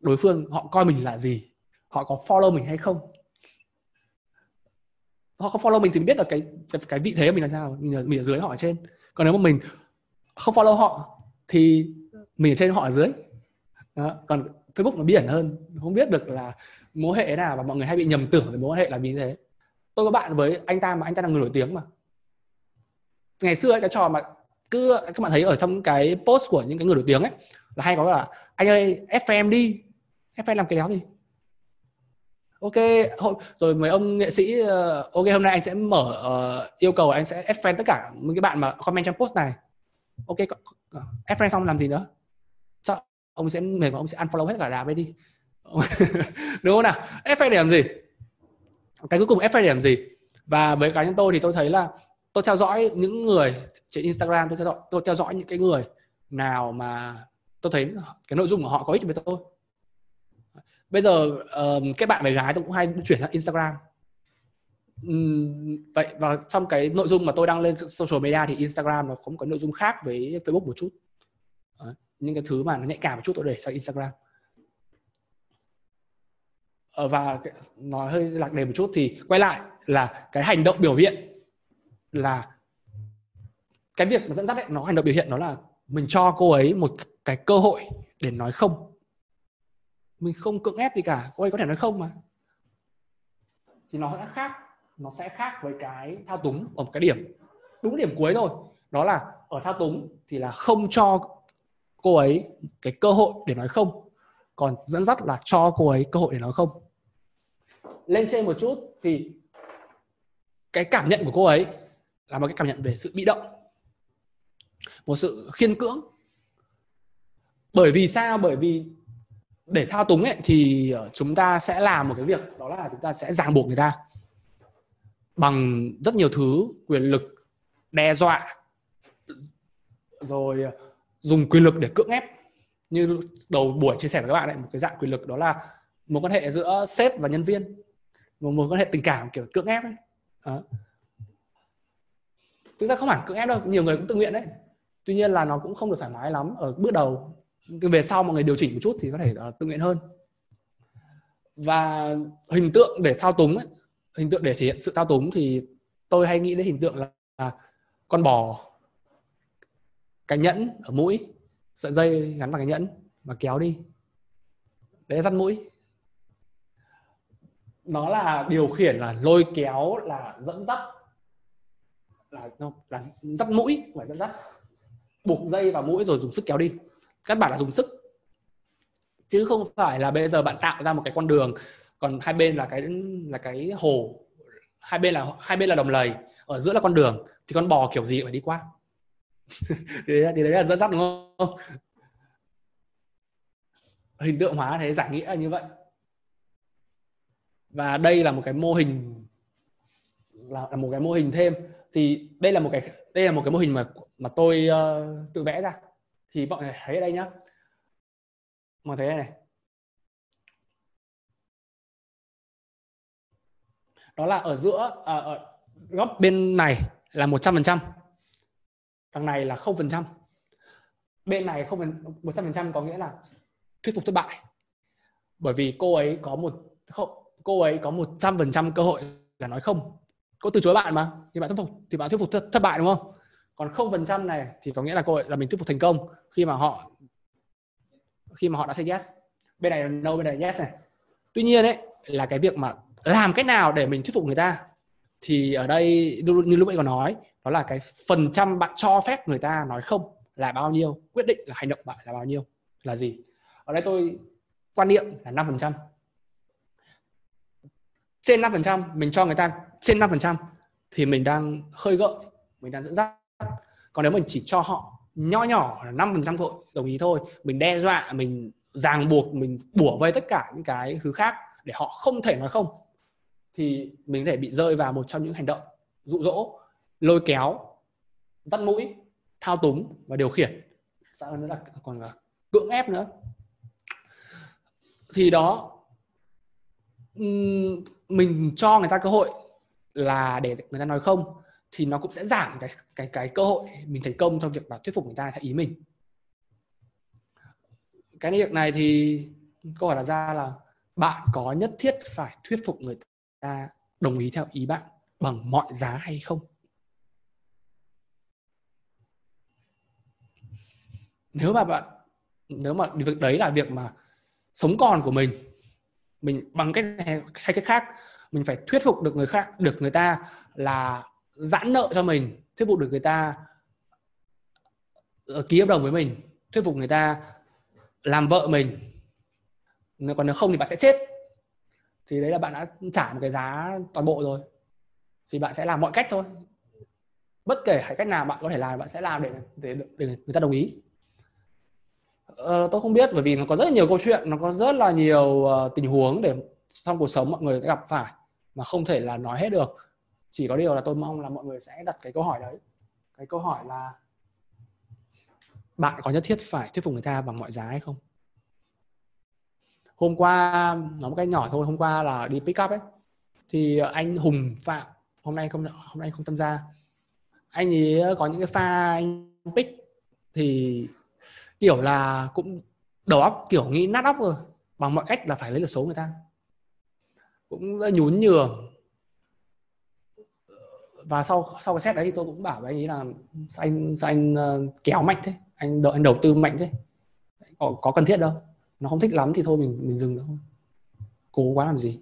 đối phương họ coi mình là gì họ có follow mình hay không. Họ có follow mình thì mình biết là cái cái, cái vị thế của mình là sao mình ở, mình ở dưới họ ở trên. Còn nếu mà mình không follow họ thì mình ở trên họ ở dưới. Đó. còn Facebook nó bí ẩn hơn. Không biết được là mối hệ nào và mọi người hay bị nhầm tưởng về mối hệ là như thế. Tôi có bạn với anh ta mà anh ta là người nổi tiếng mà. Ngày xưa ấy, cái trò mà cứ các bạn thấy ở trong cái post của những cái người nổi tiếng ấy là hay có là anh ơi FM đi. FM làm cái đéo gì ok rồi mấy ông nghệ sĩ ờ, ok hôm nay anh sẽ mở uh, yêu cầu anh sẽ add friend tất cả những cái bạn mà comment trong post này. Ok add friend xong làm gì nữa? Sao? ông sẽ mệt ông sẽ unfollow hết cả đám ấy đi. [laughs] Đúng không nào? Ép phải điểm gì? Cái cuối cùng ép phải điểm gì? Và với cá nhân tôi thì tôi thấy là tôi theo dõi những người trên Instagram tôi theo dõi tôi theo dõi những cái người nào mà tôi thấy cái nội dung của họ có ích với tôi. Bây giờ um, các bạn gái gái tôi cũng hay chuyển sang Instagram. Uhm, vậy và trong cái nội dung mà tôi đăng lên social media thì Instagram nó cũng có nội dung khác với Facebook một chút. Đấy, những cái thứ mà nó nhạy cảm một chút tôi để sang Instagram. Ờ, và nói hơi lạc đề một chút thì quay lại là cái hành động biểu hiện là cái việc mà dẫn dắt ấy, nó hành động biểu hiện nó là mình cho cô ấy một cái cơ hội để nói không. Mình không cưỡng ép gì cả cô ấy có thể nói không mà. Thì nó sẽ khác nó sẽ khác với cái thao túng ở một cái điểm đúng điểm cuối thôi. Đó là ở thao túng thì là không cho cô ấy cái cơ hội để nói không, còn dẫn dắt là cho cô ấy cơ hội để nói không. Lên trên một chút thì cái cảm nhận của cô ấy là một cái cảm nhận về sự bị động, một sự khiên cưỡng. Bởi vì sao? Bởi vì để thao túng ấy, thì ờ, chúng ta sẽ làm một cái việc, đó là chúng ta sẽ ràng buộc người ta bằng rất nhiều thứ, quyền lực, đe dọa, rồi ờ, dùng quyền lực để cưỡng ép. Như đầu buổi chia sẻ với các bạn ấy một cái dạng quyền lực đó là một quan hệ giữa sếp và nhân viên. Một mối quan hệ tình cảm kiểu cưỡng ép ấy. Đó. thực ra không hẳn cưỡng ép đâu nhiều người cũng tự nguyện đấy. Tuy nhiên là nó cũng không được thoải mái lắm. Ở bước đầu về sau mọi người điều chỉnh một chút thì có thể uh, tự nguyện hơn. Và hình tượng để thao túng ấy, hình tượng để thể hiện sự thao túng thì tôi hay nghĩ đến hình tượng là, là con bò cái nhẫn ở mũi sợi dây gắn vào cái nhẫn và kéo đi. Đấy dắt mũi. Nó là điều khiển là lôi kéo là dẫn dắt. Là no, là dắt mũi phải dẫn dắt. Buộc dây vào mũi rồi dùng sức kéo đi. Các bạn là dùng sức. Chứ không phải là bây giờ bạn tạo ra một cái con đường còn hai bên là cái là cái hồ hai bên là hai bên là đồng lầy ở giữa là con đường thì con bò kiểu gì phải đi qua thì, thì đấy là dẫn dắt đúng không? Hình tượng hóa thế giải nghĩa là như vậy. Và đây là một cái mô hình là, là một cái mô hình thêm. Thì đây là một cái đây là một cái mô hình mà mà tôi uh, tự vẽ ra. Thì mọi người thấy ở đây nhá. Mọi người thấy này đó là ở giữa à, ở góc bên này là 100% đằng này là 0% bên này không 100% có nghĩa là thuyết phục thất bại. Bởi vì cô ấy có một cô ấy có 100% cơ hội là nói không. Cô từ chối bạn mà thì bạn thuyết phục thì bạn thuyết phục thất, thất bại đúng không? Còn không phần trăm này thì có nghĩa là cô ấy là mình thuyết phục thành công khi mà họ khi mà họ đã say yes. Bên này là no bên này là yes này. Tuy nhiên đấy là cái việc mà làm cách nào để mình thuyết phục người ta thì ở đây, như lúc nãy có nói, đó là cái phần trăm bạn cho phép người ta nói không là bao nhiêu, quyết định là hành động bạn là bao nhiêu, là gì. Ở đây tôi, quan niệm là 5% trên 5% mình cho người ta trên 5% thì mình đang khơi gợi, mình đang dẫn dắt. Còn nếu mình chỉ cho họ nhỏ nhỏ là 5% trăm đồng ý thôi, mình đe dọa, mình ràng buộc, mình bủa vây tất cả những cái thứ khác để họ không thể nói không thì mình có thể bị rơi vào một trong những hành động dụ dỗ lôi kéo dắt mũi, thao túng và điều khiển. Sao hơn nữa là còn là cưỡng ép nữa. Thì đó mình cho người ta cơ hội là để người ta nói không, thì nó cũng sẽ giảm cái cái cái cơ hội mình thành công trong việc là thuyết phục người ta theo ý mình. Cái việc này thì câu hỏi đặt ra là bạn có nhất thiết phải thuyết phục người ta đồng ý theo ý bạn bằng mọi giá hay không? Nếu mà bạn, nếu mà việc đấy là việc mà sống còn của mình mình bằng cách này hay cách khác, mình phải thuyết phục được người khác, được người ta là giãn nợ cho mình, thuyết phục được người ta ờ, ký hợp đồng với mình, thuyết phục người ta làm vợ mình. Còn nếu không thì bạn sẽ chết thì đấy là bạn đã trả một cái giá toàn bộ rồi. Thì bạn sẽ làm mọi cách thôi. Bất kể cách nào bạn có thể làm bạn sẽ làm để để, để người ta đồng ý. Ờ, tôi không biết bởi vì nó có rất là nhiều câu chuyện nó có rất là nhiều uh, tình huống để trong cuộc sống mọi người sẽ gặp phải mà không thể là nói hết được. Chỉ có điều là tôi mong là mọi người sẽ đặt cái câu hỏi đấy. Cái câu hỏi là bạn có nhất thiết phải thuyết phục người ta bằng mọi giá hay không? Hôm qua nói một cái nhỏ thôi hôm qua là đi pick up ấy. Thì anh Hùng Phạm hôm nay không hôm nay không tham gia. Anh ấy có những cái pha anh pick thì kiểu là cũng đầu óc kiểu nghĩ nát óc rồi bằng mọi cách là phải lấy được số người ta. Cũng nhún nhường. Và sau sau cái set đấy thì tôi cũng bảo với anh ấy là sao anh sao anh ờ, kéo mạnh thế? Anh đợi anh đầu tư mạnh thế? Có, có cần thiết đâu? Nó không thích lắm thì thôi mình mình dừng thôi. Cố quá làm gì?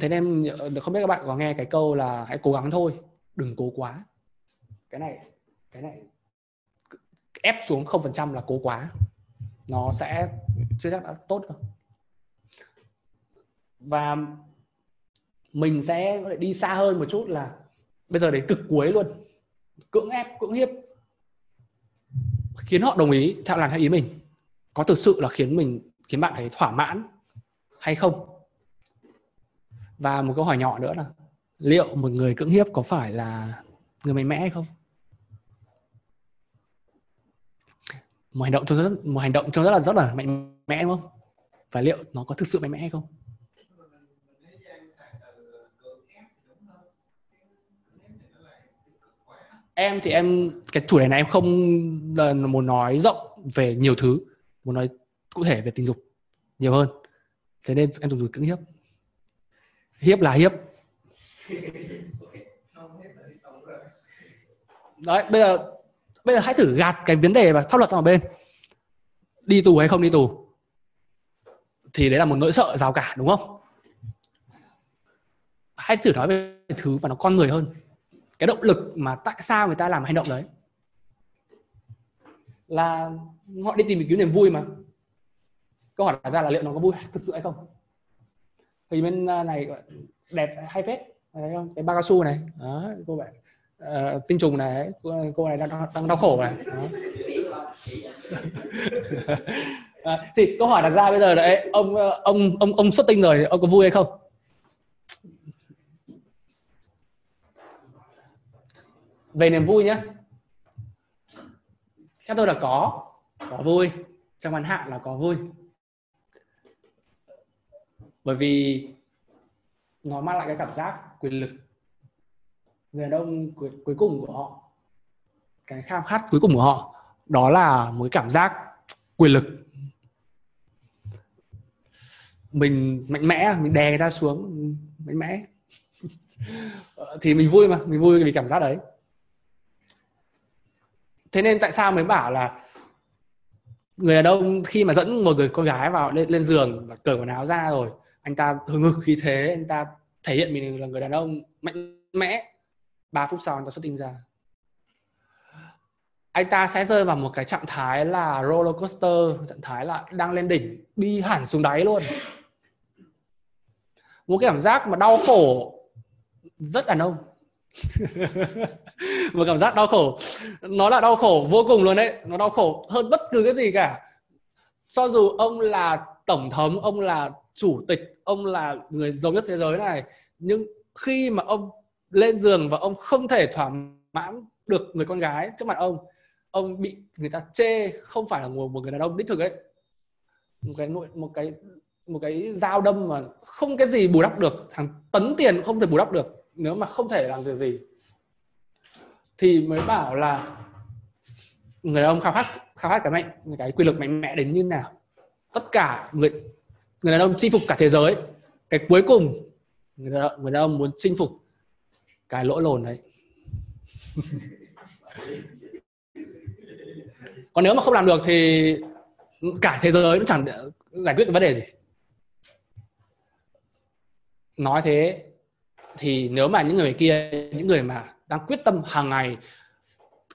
Thế nên không biết các bạn có nghe cái câu là hãy cố gắng thôi, đừng cố quá. Cái này cái này ép xuống không phần trăm là cố quá. Nó sẽ chưa chắc đã tốt đâu. Và mình sẽ đi xa hơn một chút là bây giờ đến cực cuối luôn. Cưỡng ép, cưỡng hiếp khiến họ đồng ý theo làm theo ý mình? Có thực sự là khiến mình, khiến bạn thấy thỏa mãn hay không? Và một câu hỏi nhỏ nữa là, liệu một người cưỡng hiếp có phải là người mạnh mẽ hay không? Một hành động trông rất, một hành động trông rất là rất là mạnh mẽ, đúng không? Và liệu nó có thực sự mạnh mẽ hay không? Em thì em, cái chủ đề này em không là muốn nói rộng về nhiều thứ, muốn nói cụ thể về tình dục nhiều hơn. Thế nên em dùng từ cưỡng hiếp. Hiếp là hiếp. Đấy, bây giờ bây giờ hãy thử gạt cái vấn đề và pháp luật sang một bên. Đi tù hay không đi tù? Thì đấy là một nỗi sợ rào cả đúng không? Hãy thử nói về thứ mà nó con người hơn cái động lực mà tại sao người ta làm hành động đấy? Là họ đi tìm kiếm niềm vui mà. Câu hỏi đặt ra là liệu nó có vui thực sự hay không? Thì bên à, này đẹp hay phết thấy không? Cái bao cao su này. Đó cô bạn uh, ờ, tinh trùng này cô, cô này đang, đang đau khổ này. [laughs] À, thì câu hỏi đặt ra bây giờ đấy ông ờ, ông ông ông xuất tinh rồi ông có vui hay không? Về niềm vui nhé theo tôi là có có vui. Trong ngắn hạn là có vui. Bởi vì nó mang lại cái cảm giác quyền lực. Người đàn ông cuối, cuối cùng của họ cái khao khát cuối cùng của họ đó là một cảm giác quyền lực. Mình mạnh mẽ mình đè người ta xuống mạnh mẽ. [laughs] Thì mình vui mà mình vui vì cảm giác đấy thế nên tại sao mới bảo là người đàn ông khi mà dẫn một người con gái vào lên lên giường và cởi quần áo ra rồi, anh ta hừng hực khí thế, anh ta thể hiện mình là người đàn ông mạnh mẽ. 3 phút sau anh ta xuất tinh ra. Anh ta sẽ rơi vào một cái trạng thái là roller coaster, trạng thái là đang lên đỉnh, đi hẳn xuống đáy luôn. Một cái cảm giác mà đau khổ rất đàn ông. [laughs] một cảm giác đau khổ. Nó là đau khổ vô cùng luôn đấy. Nó đau khổ hơn bất cứ cái gì cả. Cho dù ông là tổng thống ông là chủ tịch ông là người giàu nhất thế giới này nhưng khi mà ông lên giường và ông không thể thỏa mãn được người con gái trước mặt ông ông bị người ta chê không phải là một, một người đàn ông đích thực ấy. Một cái nội một cái một cái dao đâm mà không cái gì bù đắp được thằng tấn tiền không thể bù đắp được nếu mà không thể làm việc gì thì mới bảo là người đàn ông khao khát khao khát cái mạnh cái quyền lực mạnh mẽ đến như nào. Tất cả người người đàn ông chinh phục cả thế giới cái cuối cùng người đàn, ông, người đàn ông muốn chinh phục cái lỗ lồn đấy. [laughs] Còn nếu mà không làm được thì cả thế giới nó chẳng giải quyết được vấn đề gì. Nói thế thì nếu mà những người kia, những người mà đang quyết tâm hàng ngày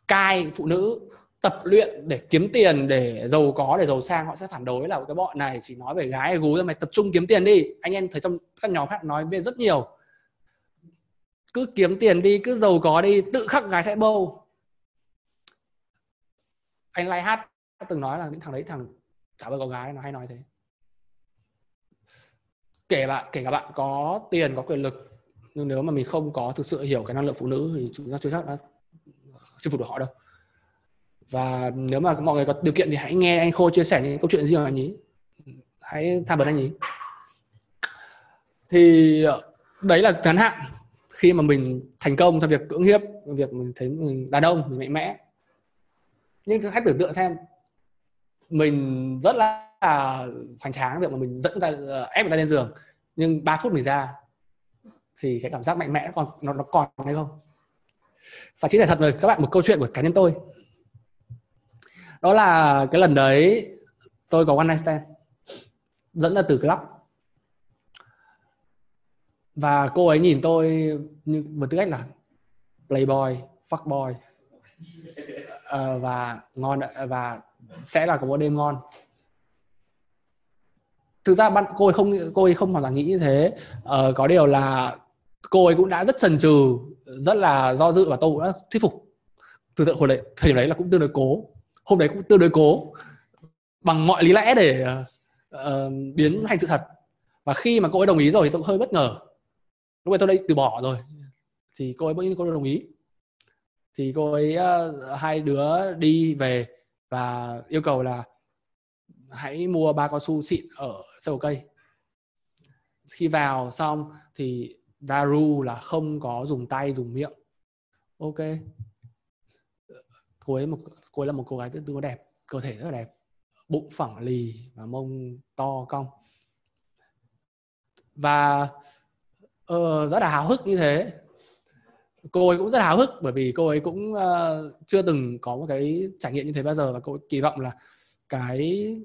cai phụ nữ, tập luyện để kiếm tiền, để giàu có, để giàu sang, họ sẽ phản đối là cái bọn này chỉ nói về gái gú ra mày tập trung kiếm tiền đi. Anh em thấy trong các nhóm khác nói về rất nhiều. Cứ kiếm tiền đi, cứ giàu có đi, tự khắc gái sẽ bâu. Anh lai hát từng nói là những thằng đấy, thằng chả bao có gái, nó hay nói thế. Kể bạn, kể cả bạn có tiền, có quyền lực nhưng nếu mà mình không có thực sự hiểu cái năng lượng phụ nữ thì chúng ta chưa chắc đã chinh phục được họ đâu. Và nếu mà mọi người có điều kiện thì hãy nghe anh khô chia sẻ những câu chuyện riêng của anh ấy. Hãy tham vấn anh ấy. Thì ờ, đấy là ngắn hạn. Khi mà mình thành công trong việc cưỡng hiếp, việc mình thấy mình đàn ông, mình mạnh mẽ. Nhưng hãy tưởng tượng xem, mình rất là hoành tráng việc mà mình dẫn ta ờ, ép người ta lên giường. Nhưng 3 phút mình ra thì cái cảm giác mạnh mẽ còn nó nó còn hay không? Và chia sẻ thật với các bạn một câu chuyện của cá nhân tôi. Đó là cái lần đấy tôi có one night stand dẫn ra từ club. Và cô ấy nhìn tôi như một tư cách là playboy fuckboy. Uh, và ngon và sẽ là có một đêm ngon. Thực ra bạn cô ấy không cô ấy không hoàn toàn nghĩ như thế. Uh, có điều là cô ấy cũng đã rất chần chừ rất là do dự và tôi cũng đã thuyết phục. Từ thời đấy thời điểm đấy là cũng tương đối cố. Hôm đấy cũng tương đối cố bằng mọi lý lẽ để uh, biến thành sự thật. Và khi mà cô ấy đồng ý rồi thì tôi cũng hơi bất ngờ. Lúc ấy tôi đã từ bỏ rồi thì cô ấy bỗng nhiên cô ấy đồng ý. Thì cô ấy uh, hai đứa đi về và yêu cầu là hãy mua ba cao su xịn ở sâu cây. Khi vào xong thì Daru là không có dùng tay dùng miệng. Ok. Cô ấy một cô ấy là một cô gái tương đối đẹp cơ thể rất là đẹp. Bụng phẳng lì và mông to cong. Và uh, rất là háo hức như thế. Cô ấy cũng rất háo hức bởi vì cô ấy cũng uh, chưa từng có một cái trải nghiệm như thế bao giờ và cô ấy kỳ vọng là cái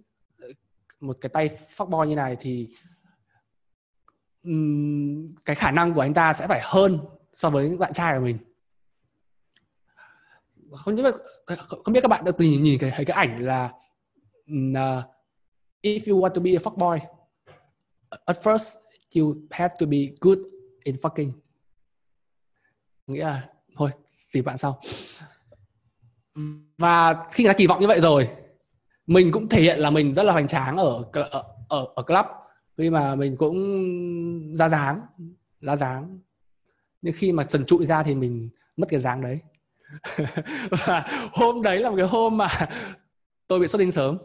một cái tay fuckboy như này thì um, cái khả năng của anh ta sẽ phải hơn so với bạn trai của mình. Không biết không biết các bạn đã từng nhìn, nhìn cái thấy cái ảnh là uh, if you want to be a fuckboy at first you have to be good in fucking. Nghĩa là thôi xì bạn sau. Và khi người ta kỳ vọng như vậy rồi mình cũng thể hiện là mình rất là hoành tráng ở ở ở, ở club khi mà mình cũng ra dáng ra dáng. Nhưng khi mà trần trụi ra thì mình mất cái dáng đấy. [laughs] Và hôm đấy là một cái hôm mà tôi bị xuất tinh sớm.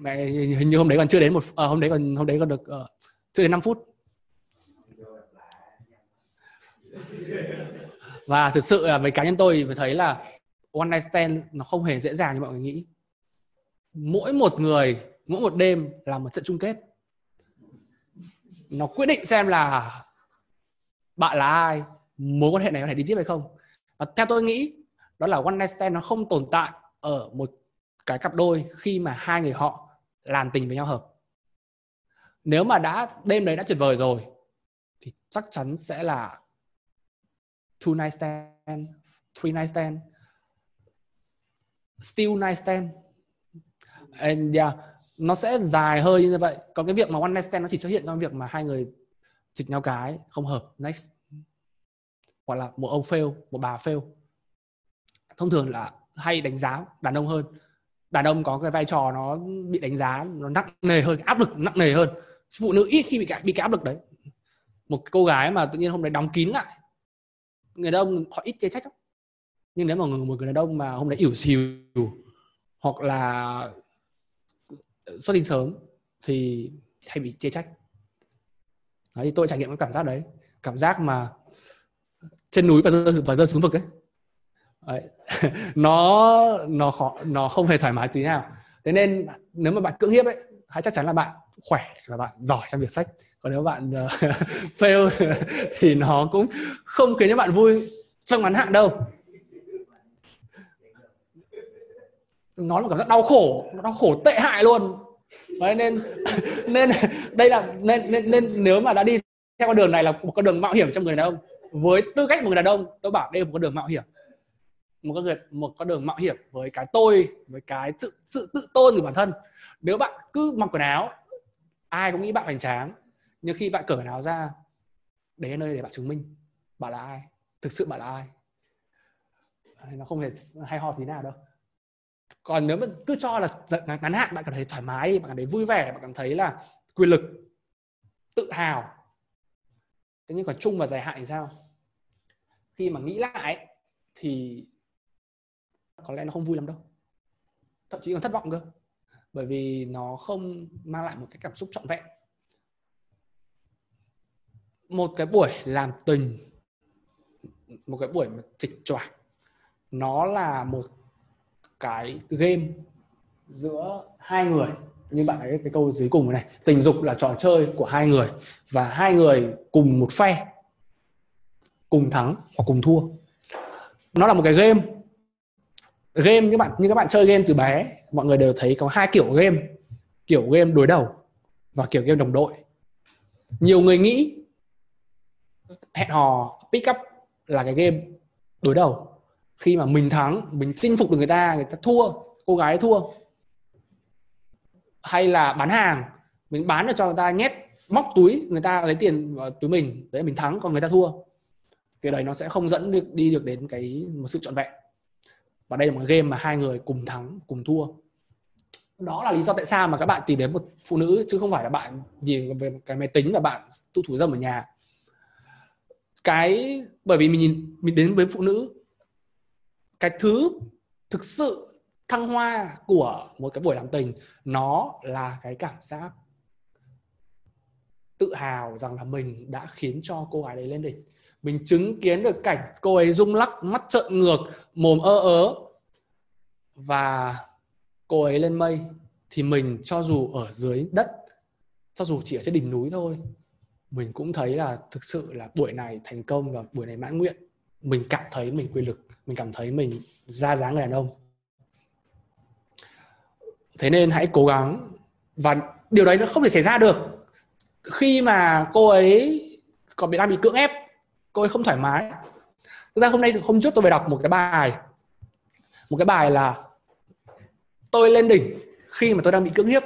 Mẹ hình như hôm đấy còn chưa đến một à, hôm đấy còn hôm đấy còn được uh, chưa đến 5 phút. Và thực sự là với cá nhân tôi thì thấy là one night stand nó không hề dễ dàng như mọi người nghĩ mỗi một người, mỗi một đêm là một trận chung kết. Nó quyết định xem là bạn là ai, mối quan hệ này có thể đi tiếp hay không. Và theo tôi nghĩ, đó là one night stand nó không tồn tại ở một cái cặp đôi khi mà hai người họ làm tình với nhau hợp. Nếu mà đã, đêm đấy đã tuyệt vời rồi, thì chắc chắn sẽ là two night stand, three night stand, still night stand and, yeah, nó sẽ dài hơi như vậy. Còn cái việc mà one night stand nó chỉ xuất hiện trong việc mà hai người chịch nhau cái, không hợp, next. Hoặc là một ông fail, một bà fail. Thông thường là hay đánh giá đàn ông hơn. Đàn ông có cái vai trò nó bị đánh giá, nó nặng nề hơn, áp lực nặng nề hơn. Phụ nữ ít khi bị cái bị cái áp lực đấy. Một cô gái mà tự nhiên hôm đấy đóng kín lại. Người đàn ông họ ít chê trách lắm. Nhưng nếu mà một người đàn ông mà hôm đấy ỉu xìu, hoặc là xuất tinh sớm thì hay bị chê trách. Đấy, thì tôi trải nghiệm cái cảm giác đấy. Cảm giác mà trên núi và rơi và rơi xuống vực ấy. Đấy. [laughs] nó nó khó nó không hề thoải mái tí nào. Thế nên nếu mà bạn cưỡng hiếp ấy hãy chắc chắn là bạn khỏe và bạn giỏi trong việc sách. Còn nếu bạn uh, [laughs] fail [laughs] thì nó cũng không khiến cho bạn vui trong ngắn hạn đâu. Nó là cảm giác đau khổ đau khổ tệ hại luôn. Đấy, nên [laughs] nên đây là nên, nên nên nếu mà đã đi theo con đường này là một con đường mạo hiểm trong người đàn ông. Với tư cách một người đàn ông tôi bảo đây là một con đường mạo hiểm. Một con người một con đường mạo hiểm với cái tôi với cái sự sự tự tôn của bản thân. Nếu bạn cứ mặc quần áo ai cũng nghĩ bạn hoành tráng. Nhưng khi bạn cởi quần áo ra đấy là nơi để bạn chứng minh bạn là ai thực sự bạn là ai. Nó không hề hay ho tí nào đâu còn nếu mà cứ cho là ngắn hạn, bạn cảm thấy thoải mái bạn cảm thấy vui vẻ, bạn cảm thấy là quyền lực, tự hào. Thế nhưng còn chung và dài hạn thì sao? Khi mà nghĩ lại thì có lẽ nó không vui lắm đâu. Thậm chí còn thất vọng cơ. Bởi vì nó không mang lại một cái cảm xúc trọn vẹn. Một cái buổi làm tình một cái buổi mà trịch choạc, nó là một cái game giữa hai người. Như bạn ấy, cái câu dưới cùng này tình dục là trò chơi của hai người và hai người cùng một phe, cùng thắng hoặc cùng thua. Nó là một cái game. Game, như bạn, như các bạn chơi game từ bé, mọi người đều thấy có hai kiểu game. Kiểu game đối đầu và kiểu game đồng đội. Nhiều người nghĩ hẹn hò, pick up là cái game đối đầu khi mà mình thắng, mình chinh phục được người ta người ta thua, cô gái thua. Hay là bán hàng, mình bán được cho người ta nhét móc túi, người ta lấy tiền vào túi mình, đấy, mình thắng, còn người ta thua. Cái đấy nó sẽ không dẫn được, đi được đến cái, một sự trọn vẹn. Và đây là một game mà hai người cùng thắng, cùng thua. Đó là lý do tại sao mà các bạn tìm đến một phụ nữ, chứ không phải là bạn nhìn về cái máy tính và bạn tu thủ dâm ở nhà. Cái, bởi vì mình nhìn, mình đến với phụ nữ cái thứ thực sự thăng hoa của một cái buổi làm tình, nó là cái cảm giác tự hào rằng là mình đã khiến cho cô gái đấy lên đỉnh. Mình chứng kiến được cảnh cô ấy rung lắc, mắt trợn ngược, mồm ơ ớ, và cô ấy lên mây thì mình cho dù ở dưới đất, cho dù chỉ ở trên đỉnh núi thôi, mình cũng thấy là thực sự là buổi này thành công và buổi này mãn nguyện mình cảm thấy mình quyền lực, mình cảm thấy mình ra dáng người đàn ông. Thế nên hãy cố gắng. Và điều đấy nó không thể xảy ra được. Khi mà cô ấy còn bị đang bị cưỡng ép, cô ấy không thoải mái. Thực ra hôm nay, hôm trước tôi về đọc một cái bài, một cái bài là tôi lên đỉnh khi mà tôi đang bị cưỡng hiếp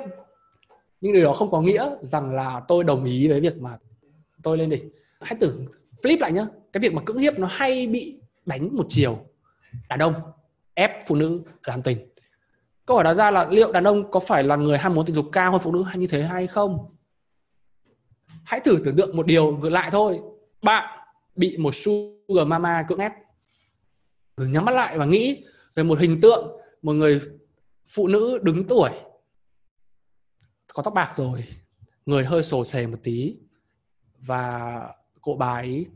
nhưng điều đó không có nghĩa rằng là tôi đồng ý với việc mà tôi lên đỉnh. Hãy tưởng flip lại nhá cái việc mà cưỡng hiếp nó hay bị đánh một chiều, đàn ông ép phụ nữ làm tình. Câu hỏi đặt ra là liệu đàn ông có phải là người ham muốn tình dục cao hơn phụ nữ hay như thế hay không? Hãy thử tưởng tượng một điều ngược lại thôi. Bạn bị một sugar mama cưỡng ép. Thử nhắm mắt lại và nghĩ về một hình tượng một người phụ nữ đứng tuổi. Có tóc bạc rồi, người hơi sồ sề một tí và cô bà ấy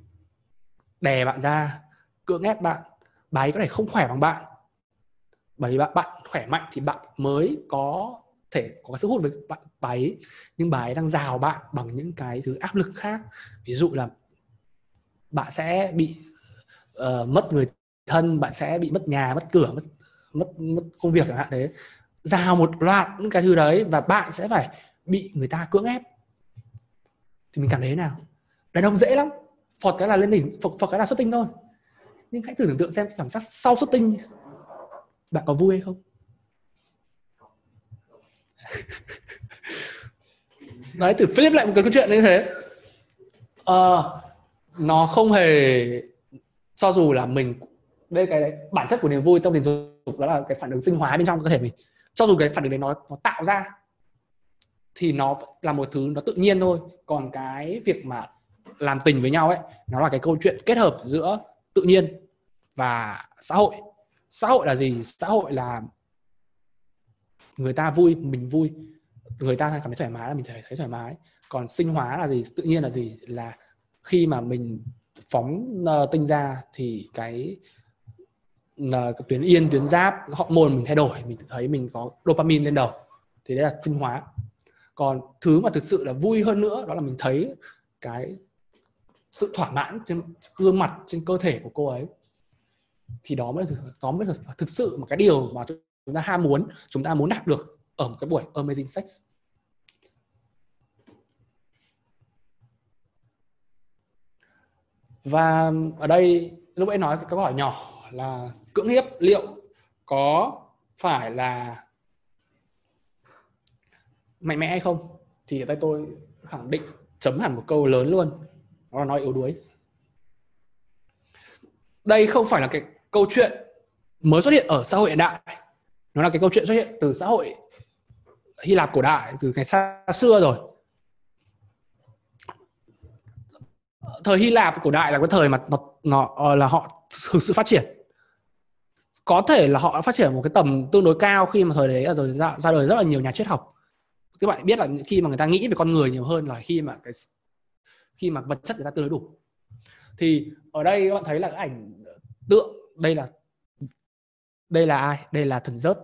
đè bạn ra cưỡng ép bạn. Bà ấy có thể không khỏe bằng bạn. Bởi vì bạn, bạn khỏe mạnh thì bạn mới có thể có sức hút với bạn bà ấy. Nhưng bà ấy đang rào bạn bằng những cái thứ áp lực khác. Ví dụ là bạn sẽ bị uh, mất người thân bạn sẽ bị mất nhà mất cửa mất mất mất công việc chẳng hạn thế rào một loạt những cái thứ đấy và bạn sẽ phải bị người ta cưỡng ép. Thì mình cảm thấy thế nào? Đàn ông dễ lắm phọt cái là lên đỉnh phọt, phọt cái là xuất tinh thôi. Nhưng hãy thử tưởng tượng xem cảm giác sau xuất tinh bạn có vui hay không? [laughs] Nói từ flip lại một cái câu chuyện như thế. À, nó không hề cho dù là mình đây cái đấy, bản chất của niềm vui trong tình dục đó là cái phản ứng sinh hóa bên trong cơ thể mình. Cho dù cái phản ứng đấy nó nó tạo ra thì nó là một thứ nó tự nhiên thôi. Còn cái việc mà làm tình với nhau ấy, nó là cái câu chuyện kết hợp giữa tự nhiên và xã hội. Xã hội là gì? Xã hội là người ta vui, mình vui. Người ta cảm thấy thoải mái là mình thấy thoải mái. Còn sinh hóa là gì? Tự nhiên là gì? Là khi mà mình phóng ờ, tinh ra thì cái ờ, là tuyến yên, tuyến giáp họ môn mình thay đổi, mình thấy mình có dopamine lên đầu. Thì đấy là sinh hóa. Còn thứ mà thực sự là vui hơn nữa, đó là mình thấy cái sự thỏa mãn trên gương mặt, trên cơ thể của cô ấy, thì đó mới là đó mới là thực sự một cái điều mà chúng ta ham muốn, chúng ta muốn đạt được ở một cái buổi amazing sex. Và ở đây, lúc ấy nói cái câu hỏi nhỏ là cưỡng hiếp liệu có phải là mạnh mẽ hay không, thì ở đây tôi khẳng định chấm hẳn một câu lớn luôn nó là nói yếu đuối. Đây không phải là cái câu chuyện mới xuất hiện ở xã hội hiện đại. Nó là cái câu chuyện xuất hiện từ xã hội Hy Lạp cổ đại từ ngày xa xưa rồi. Thời Hy Lạp cổ đại là cái thời mà nó, nó ờ, là họ thực sự phát triển. Có thể là họ đã phát triển một cái tầm tương đối cao khi mà thời đấy là rồi ra, ra đời rất là nhiều nhà triết học. Các bạn biết là khi mà người ta nghĩ về con người nhiều hơn là khi mà cái khi mà vật chất người ta tương đối đủ. Thì ở đây các bạn thấy là cái ảnh tượng đây là đây là ai? Đây là thần rớt.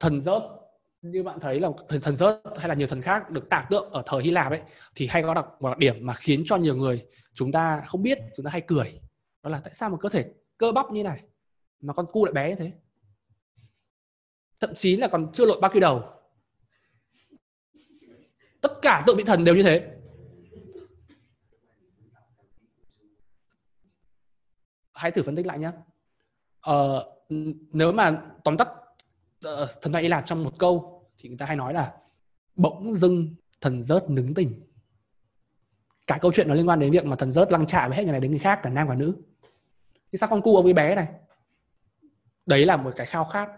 Thần rớt như bạn thấy là thần, thần rớt hay là nhiều thần khác được tạc tượng ở thời Hy Lạp ấy thì hay có đặc một đặc điểm mà khiến cho nhiều người chúng ta không biết chúng ta hay cười. Đó là tại sao một cơ thể cơ bắp như này mà con cu lại bé như thế? Thậm chí là còn chưa lội bao quy đầu tất cả tượng vị thần đều như thế. Hãy thử phân tích lại nhé ờ, nếu mà tóm tắt uh, thần thoại Hy Lạp trong một câu thì người ta hay nói là bỗng dưng thần rớt nứng tình cả câu chuyện nó liên quan đến việc mà thần rớt lăng trại với hết người này đến người khác cả nam và nữ. Thì sao con cu ông ấy bé này? Đấy là một cái khao khát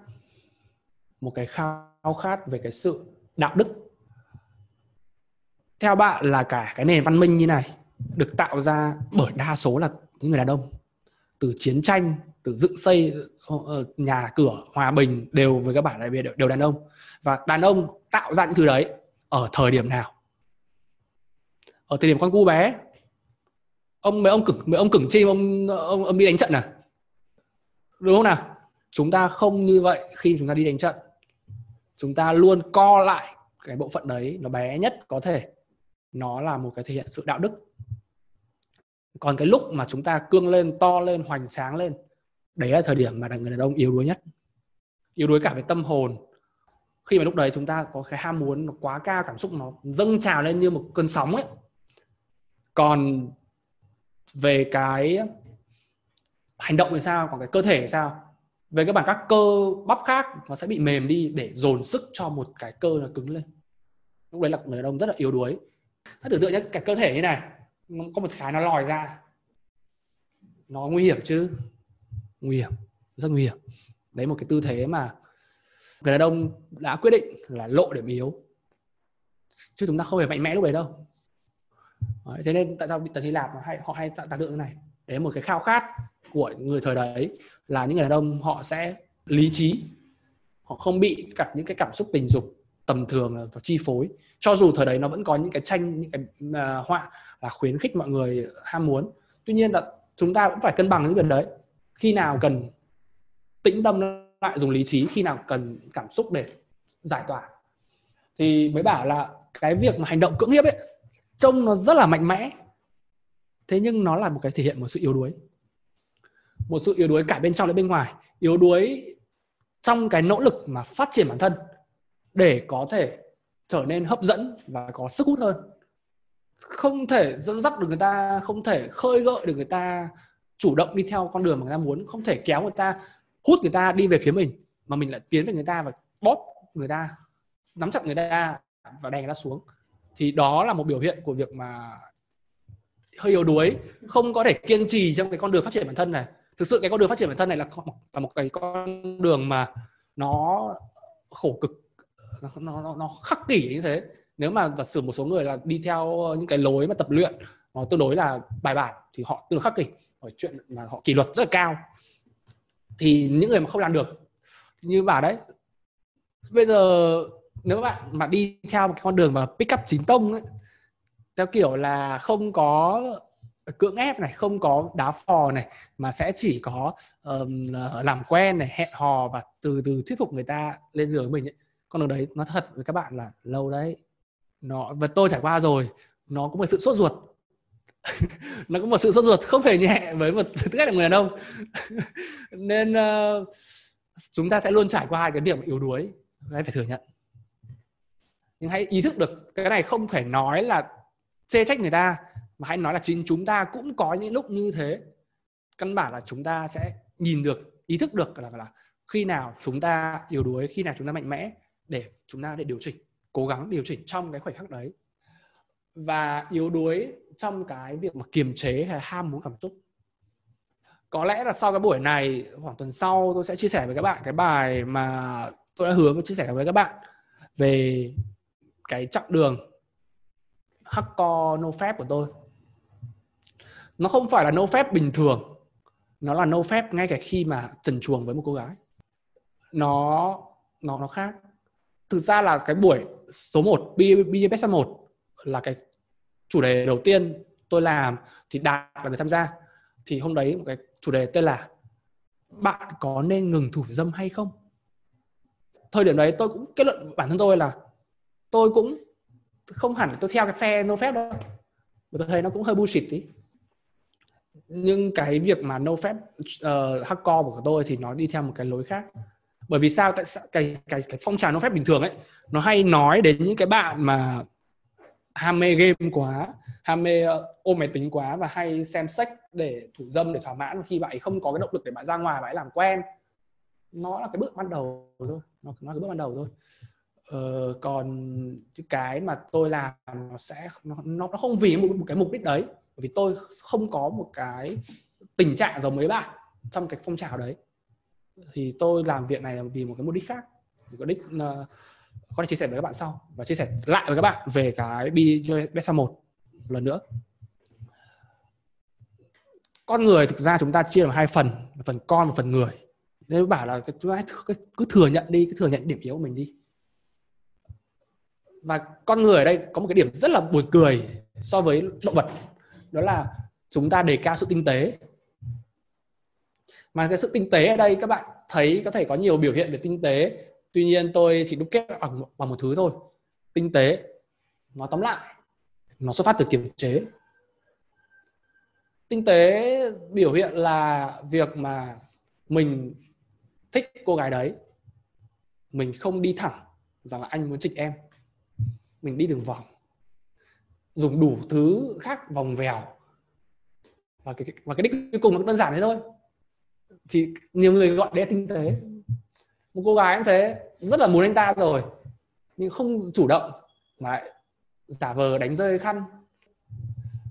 một cái khao khát về cái sự đạo đức theo bạn là cả cái nền văn minh như này được tạo ra bởi đa số là những người đàn ông. Từ chiến tranh từ dựng xây ờ, ờ, nhà cửa hòa bình đều với các bạn đại đều, đều đàn ông. Và đàn ông tạo ra những thứ đấy ở thời điểm nào? Ở thời điểm con cu bé. Ông mấy ông cửng mấy ông cửng chim ông ông ông đi đánh trận à? Đúng không nào? Chúng ta không như vậy khi chúng ta đi đánh trận. Chúng ta luôn co lại cái bộ phận đấy nó bé nhất có thể nó là một cái thể hiện sự đạo đức. Còn cái lúc mà chúng ta cương lên, to lên, hoành tráng lên, đấy là thời điểm mà người đàn ông yếu đuối nhất. Yếu đuối cả về tâm hồn. Khi mà lúc đấy chúng ta có cái ham muốn nó quá cao, cảm xúc nó dâng trào lên như một cơn sóng ấy. Còn về cái hành động thì sao, còn cái cơ thể thì sao? Về các bản các cơ bắp khác, nó sẽ bị mềm đi để dồn sức cho một cái cơ nó cứng lên. Lúc đấy là người đàn ông rất là yếu đuối hãy tưởng tượng nhé cái cơ thể như này nó có một cái nó lòi ra. Nó nguy hiểm chứ? Nguy hiểm rất nguy hiểm. Đấy một cái tư thế mà người đàn ông đã quyết định là lộ điểm yếu. Chứ chúng ta không hề mạnh mẽ lúc đấy đâu. Đấy, thế nên tại sao tần hy lạp hay họ hay tạo tượng như này? Đấy một cái khao khát của người thời đấy là những người đàn ông họ sẽ lý trí. Họ không bị gặp những cái cảm xúc tình dục tầm thường và chi phối. Cho dù thời đấy nó vẫn có những cái tranh những cái uh, họa là khuyến khích mọi người ham muốn. Tuy nhiên là chúng ta vẫn phải cân bằng những việc đấy. Khi nào cần tĩnh tâm lại dùng lý trí khi nào cần cảm xúc để giải tỏa. Thì mới bảo là cái việc mà hành động cưỡng hiếp ấy trông nó rất là mạnh mẽ. Thế nhưng nó là một cái thể hiện một sự yếu đuối. Một sự yếu đuối cả bên trong lẫn bên ngoài. Yếu đuối trong cái nỗ lực mà phát triển bản thân để có thể trở nên hấp dẫn và có sức hút hơn. Không thể dẫn dắt được người ta, không thể khơi gợi được người ta, chủ động đi theo con đường mà người ta muốn, không thể kéo người ta, hút người ta đi về phía mình, mà mình lại tiến về người ta và bóp người ta, nắm chặt người ta và đè người ta xuống. Thì đó là một biểu hiện của việc mà hơi yếu đuối, không có thể kiên trì trong cái con đường phát triển bản thân này. Thực sự cái con đường phát triển bản thân này là là một cái con đường mà nó khổ cực nó nó nó khắc kỷ như thế. Nếu mà giả sử một số người là đi theo những cái lối mà tập luyện nó tương đối là bài bản thì họ tương đối khắc kỷ. Ở chuyện mà họ kỷ luật rất là cao. Thì những người mà không làm được như bảo đấy. Bây giờ nếu bạn mà đi theo một con đường mà pick up chính tông ấy, theo kiểu là không có cưỡng ép này không có đá phò này mà sẽ chỉ có um, làm quen này hẹn hò và từ từ thuyết phục người ta lên giường với mình ấy con đường đấy nó thật với các bạn là lâu đấy. Nó và tôi trải qua rồi nó có một sự sốt ruột. [laughs] Nó có một sự sốt ruột không hề nhẹ với một tư cách là người đàn ông. [laughs] Nên uh, chúng ta sẽ luôn trải qua hai cái điểm yếu đuối hãy phải thừa nhận. Nhưng hãy ý thức được cái này không phải nói là chê trách người ta mà hãy nói là chính chúng ta cũng có những lúc như thế. Căn bản là chúng ta sẽ nhìn được ý thức được là, là khi nào chúng ta yếu đuối khi nào chúng ta mạnh mẽ để chúng ta để điều chỉnh, cố gắng điều chỉnh trong cái khoảnh khắc đấy. Và yếu đuối trong cái việc mà kiềm chế hay ham muốn cảm xúc. Có lẽ là sau cái buổi này, khoảng tuần sau tôi sẽ chia sẻ với các bạn cái bài mà tôi đã hứa với chia sẻ với các bạn về cái chặng đường hardcore no phép của tôi. Nó không phải là no phép bình thường, nó là no phép ngay cả khi mà trần chuồng với một cô gái. Nó nó nó khác thực ra là cái buổi số 1 BBS 1 là cái chủ đề đầu tiên tôi làm thì đạt là người tham gia. Thì hôm đấy một cái chủ đề tên là bạn có nên ngừng thủ dâm hay không? Thời điểm đấy tôi cũng kết luận bản thân tôi là tôi cũng không hẳn tôi theo cái phe no phép đâu. Mà tôi thấy nó cũng hơi bullshit tí. Nhưng cái việc mà no phép uh, hardcore của tôi thì nó đi theo một cái lối khác bởi vì sao? Tại sao? Cái cái cái phong trào nó phép bình thường ấy nó hay nói đến những cái bạn mà ham mê game quá ham mê ờ, ôm máy tính quá và hay xem sách để thủ dâm để thỏa mãn. Khi bạn ấy không có cái động lực để bạn ra ngoài bạn ấy làm quen. Nó là cái bước ban đầu thôi. Nó, nó là cái bước ban đầu thôi. Ờ, còn cái mà tôi làm nó sẽ nó nó không vì một, một cái mục đích đấy. Bởi vì tôi không có một cái tình trạng giống mấy bạn trong cái phong trào đấy thì tôi làm việc này là vì một cái mục đích khác. Một cái đích uh, có thể chia sẻ với các bạn sau và chia sẻ lại với các bạn về cái beta một lần nữa. Con người thực ra chúng ta chia làm hai phần phần con và phần người. Nên bảo là chúng ta cứ thừa nhận đi cứ thừa nhận điểm yếu của mình đi. Và con người ở đây có một cái điểm rất là buồn cười so với động vật. Đó là chúng ta đề cao sự tinh tế mà cái sự tinh tế ở đây các bạn thấy có thể có nhiều biểu hiện về tinh tế. Tuy nhiên tôi chỉ đúc kết bằng, bằng một thứ thôi. Tinh tế nó tóm lại nó xuất phát từ kiềm chế. Tinh tế biểu hiện là việc mà mình thích cô gái đấy. Mình không đi thẳng rằng là anh muốn trịch em. Mình đi đường vòng. Dùng đủ thứ khác vòng vèo. Và cái và cái đích cuối cùng nó đơn giản thế thôi thì nhiều người gọi đấy tinh tế. Một cô gái cũng thế rất là muốn anh ta rồi nhưng không chủ động mà lại giả vờ đánh rơi khăn.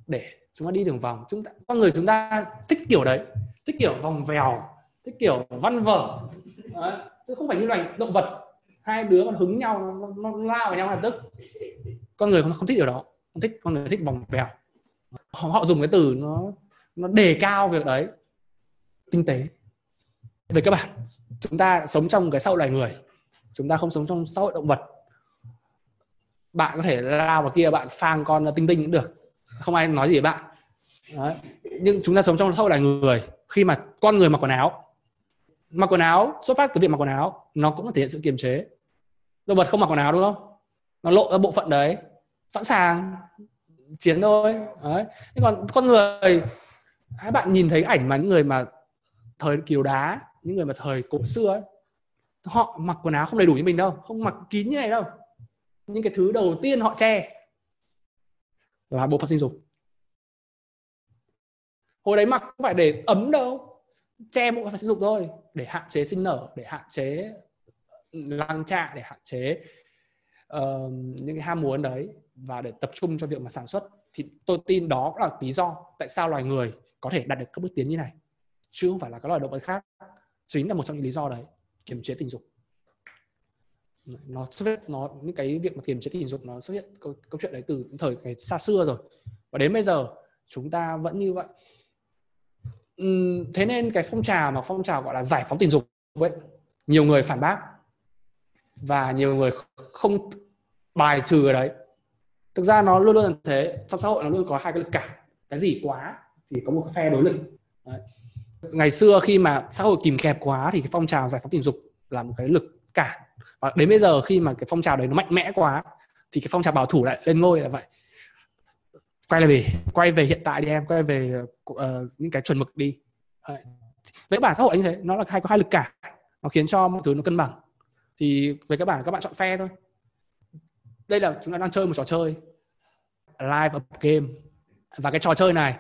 Để chúng ta đi đường vòng chúng ta con người chúng ta thích kiểu đấy thích kiểu vòng vèo thích kiểu văn vở. Đấy. chứ không phải như loài động vật hai đứa mà hứng nhau nó, nó, lao vào nhau lập tức. Con người không, không thích điều đó không thích con người thích vòng vèo. Họ, họ dùng cái từ nó nó đề cao việc đấy tinh tế. Về các bạn chúng ta sống trong cái xã hội loài người, chúng ta không sống trong xã hội động vật. Bạn có thể lao vào kia, bạn phang con tinh tinh cũng được, không ai nói gì với bạn. Đấy. nhưng chúng ta sống trong xã hội loài người, khi mà con người mặc quần áo, mặc quần áo, xuất phát từ việc mặc quần áo, nó cũng thể hiện sự kiềm chế. Động vật không mặc quần áo đúng không? Nó lộ ra bộ phận đấy, sẵn sàng, chiến thôi. Đấy. Nhưng còn con người các bạn nhìn thấy ảnh mà những người mà thời kiều đá những người mà thời cổ xưa ấy, họ mặc quần áo không đầy đủ như mình đâu không mặc kín như này đâu. Những cái thứ đầu tiên họ che là bộ phận sinh dục. Hồi đấy mặc không phải để ấm đâu che bộ phận sinh dục thôi để hạn chế sinh nở để hạn chế lăng trạ để hạn chế uh, những cái ham muốn đấy và để tập trung cho việc mà sản xuất. Thì tôi tin đó là lý do tại sao loài người có thể đạt được các bước tiến như này chứ không phải là các loài động vật khác. Chính là một trong những lý do đấy kiềm chế tình dục. Nó xuất hiện nó những cái việc mà kiềm chế tình dục nó xuất hiện câu, câu chuyện đấy từ thời cái xa xưa rồi. Và đến bây giờ chúng ta vẫn như vậy. Uhm, thế nên cái phong trào mà phong trào gọi là giải phóng tình dục ấy nhiều người phản bác. Và nhiều người không bài trừ ở đấy. Thực ra nó luôn luôn thế. Trong xã hội nó luôn có hai cái lực cản. Cái gì quá thì có một phe đối lực đấy ngày xưa khi mà xã hội kìm kẹp quá thì cái phong trào giải phóng tình dục là một cái lực cản. Và đến bây giờ khi mà cái phong trào đấy nó mạnh mẽ quá thì cái phong trào bảo thủ lại lên ngôi là vậy. Quay lại về quay về hiện tại đi em quay về uh, những cái chuẩn mực đi. Với bản xã hội như thế nó là hai có hai lực cản nó khiến cho mọi thứ nó cân bằng. Thì về các bạn các bạn chọn phe thôi. Đây là chúng ta đang chơi một trò chơi live game. Và cái trò chơi này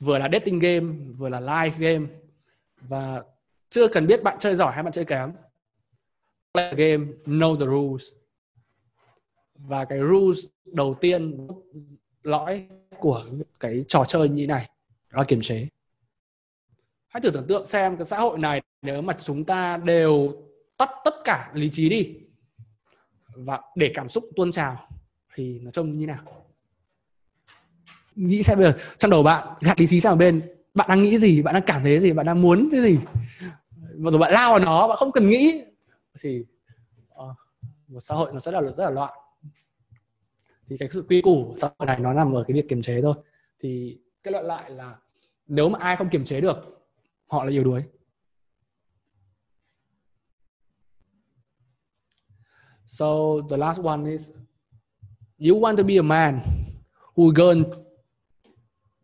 vừa là dating game, vừa là live game, và chưa cần biết bạn chơi giỏi hay bạn chơi kém. Play the game, know the rules. Và cái rules đầu tiên, lõi của cái trò chơi như này, đó là kiềm chế. Hãy thử tưởng tượng xem cái xã hội này, nếu mà chúng ta đều tắt tất cả lý trí đi và để cảm xúc tuôn trào, thì nó trông như nào? Nghĩ xem bây giờ trong đầu bạn gạt lý trí sang một bên bạn đang nghĩ gì bạn đang cảm thấy gì bạn đang muốn cái gì? Và rồi bạn lao vào nó bạn không cần nghĩ. Thì uh, một xã hội nó sẽ là rất là loạn. Thì cái sự quy củ của xã hội này nó nằm ở cái việc kiềm chế thôi. Thì kết luận lại là nếu mà ai không kiềm chế được họ là yếu đuối. So the last one is you want to be a man who going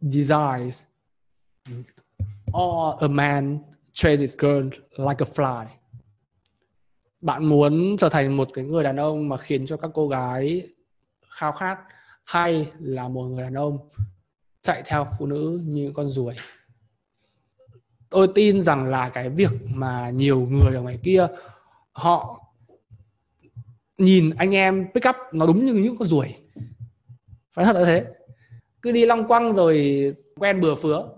desires. Or a man chases girl like a fly. Bạn muốn trở thành một cái người đàn ông mà khiến cho các cô gái khao khát hay là một người đàn ông chạy theo phụ nữ như con ruồi? Tôi tin rằng là cái việc mà nhiều người ở ngoài kia, họ nhìn anh em pick up nó đúng như những con ruồi. Phải thật là thế cứ đi long quăng rồi quen bừa phứa.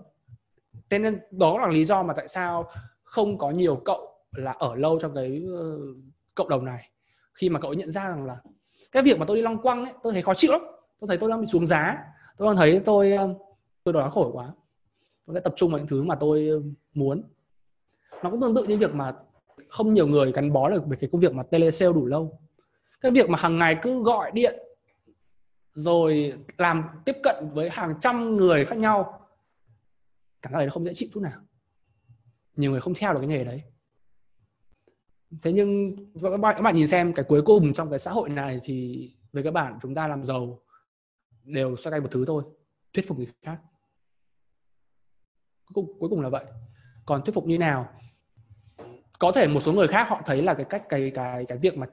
Thế nên đó là lý do mà tại sao không có nhiều cậu là ở lâu trong cái ờ, cộng đồng này. Khi mà cậu ấy nhận ra rằng là cái việc mà tôi đi long quăng ấy, tôi thấy khó chịu lắm. Tôi thấy tôi đang bị xuống giá. Tôi đang thấy tôi ờ, tôi đói khổ quá. Tôi sẽ tập trung vào những thứ mà tôi ờ, muốn. Nó cũng tương tự như việc mà không nhiều người gắn bó được với cái công việc mà telesale đủ lâu. Cái việc mà hàng ngày cứ gọi điện rồi làm tiếp cận với hàng trăm người khác nhau. Cảm giác đấy nó không dễ chịu chút nào. Nhiều người không theo được cái nghề đấy. Thế nhưng các bạn các bạn nhìn xem cái cuối cùng trong cái xã hội này thì với các bạn chúng ta làm giàu đều xoay quanh một thứ thôi thuyết phục người khác. Cuối cùng, cuối cùng là vậy. Còn thuyết phục như nào? Có thể một số người khác họ thấy là cái cách cái cái cái việc mà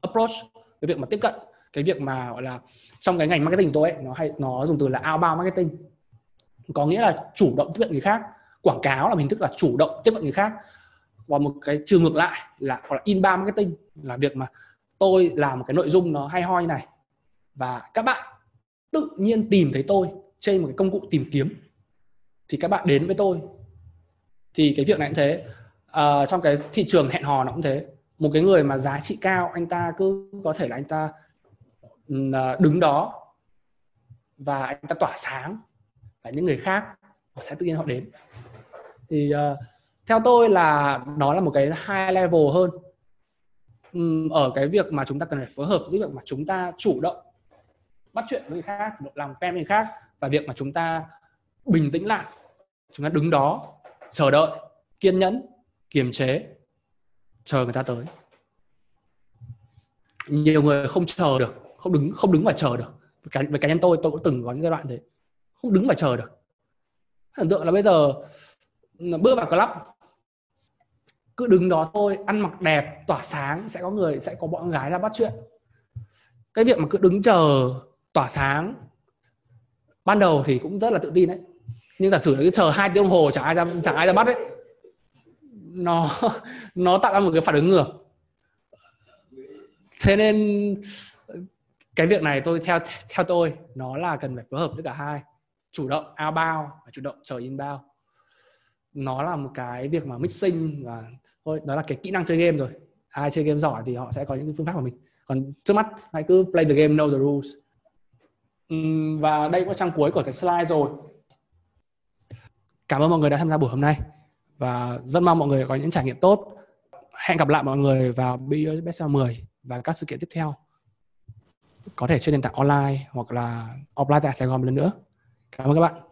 approach cái việc mà tiếp cận cái việc mà gọi là trong cái ngành marketing của tôi ấy, nó hay nó dùng từ là outbound marketing. Có nghĩa là chủ động tiếp cận người khác quảng cáo là hình thức là chủ động tiếp cận người khác. Và một cái trường ngược lại là gọi là inbound marketing là việc mà tôi làm một cái nội dung nó hay ho như này. Và các bạn tự nhiên tìm thấy tôi trên một cái công cụ tìm kiếm. Thì các bạn đến với tôi. Thì cái việc này cũng thế. À, trong cái thị trường hẹn hò nó cũng thế. Một cái người mà giá trị cao anh ta cứ có thể là anh ta À, đứng đó và anh ta tỏa sáng và những người khác họ sẽ tự nhiên họ đến. Thì uh, theo tôi là đó là một cái hai level hơn. Um, ở cái việc mà chúng ta cần phải phối hợp giữa việc mà chúng ta chủ động bắt chuyện với người khác làm quen với người khác và việc mà chúng ta bình tĩnh lại. Chúng ta đứng đó chờ đợi kiên nhẫn kiềm chế chờ người ta tới. Nhiều người không chờ được không đứng không đứng và chờ được. Cá, với cá nhân tôi tôi cũng từng có những giai đoạn thế. Không đứng và chờ được. Tưởng tượng là bây giờ ừ, bước vào club. Cứ đứng đó thôi ăn mặc đẹp tỏa sáng sẽ có người sẽ có bọn gái ra bắt chuyện. Cái việc mà cứ đứng chờ tỏa sáng ban đầu thì cũng rất là tự tin đấy. Nhưng giả sử cứ chờ hai tiếng đồng hồ chẳng ai ra chẳng ai ra bắt đấy, nó [laughs] nó tạo ra một cái phản ứng ngược. Thế nên cái việc này tôi, theo theo tôi, nó là cần phải phối hợp với cả hai. Chủ động outbound và chủ động chờ inbound. Nó là một cái việc mà mixing và thôi, đó là cái kỹ năng chơi game rồi. Ai chơi game giỏi thì họ sẽ có những phương pháp của mình. Còn trước mắt, hãy cứ play the game, know the rules. Và đây cũng là trang cuối của cái slide rồi. Cảm ơn mọi người đã tham gia buổi hôm nay. Và rất mong mọi người có những trải nghiệm tốt. Hẹn gặp lại mọi người vào BSL 10 và các sự kiện tiếp theo có thể trên nền tảng online hoặc là offline tại Sài Gòn một lần nữa. Cảm ơn các bạn.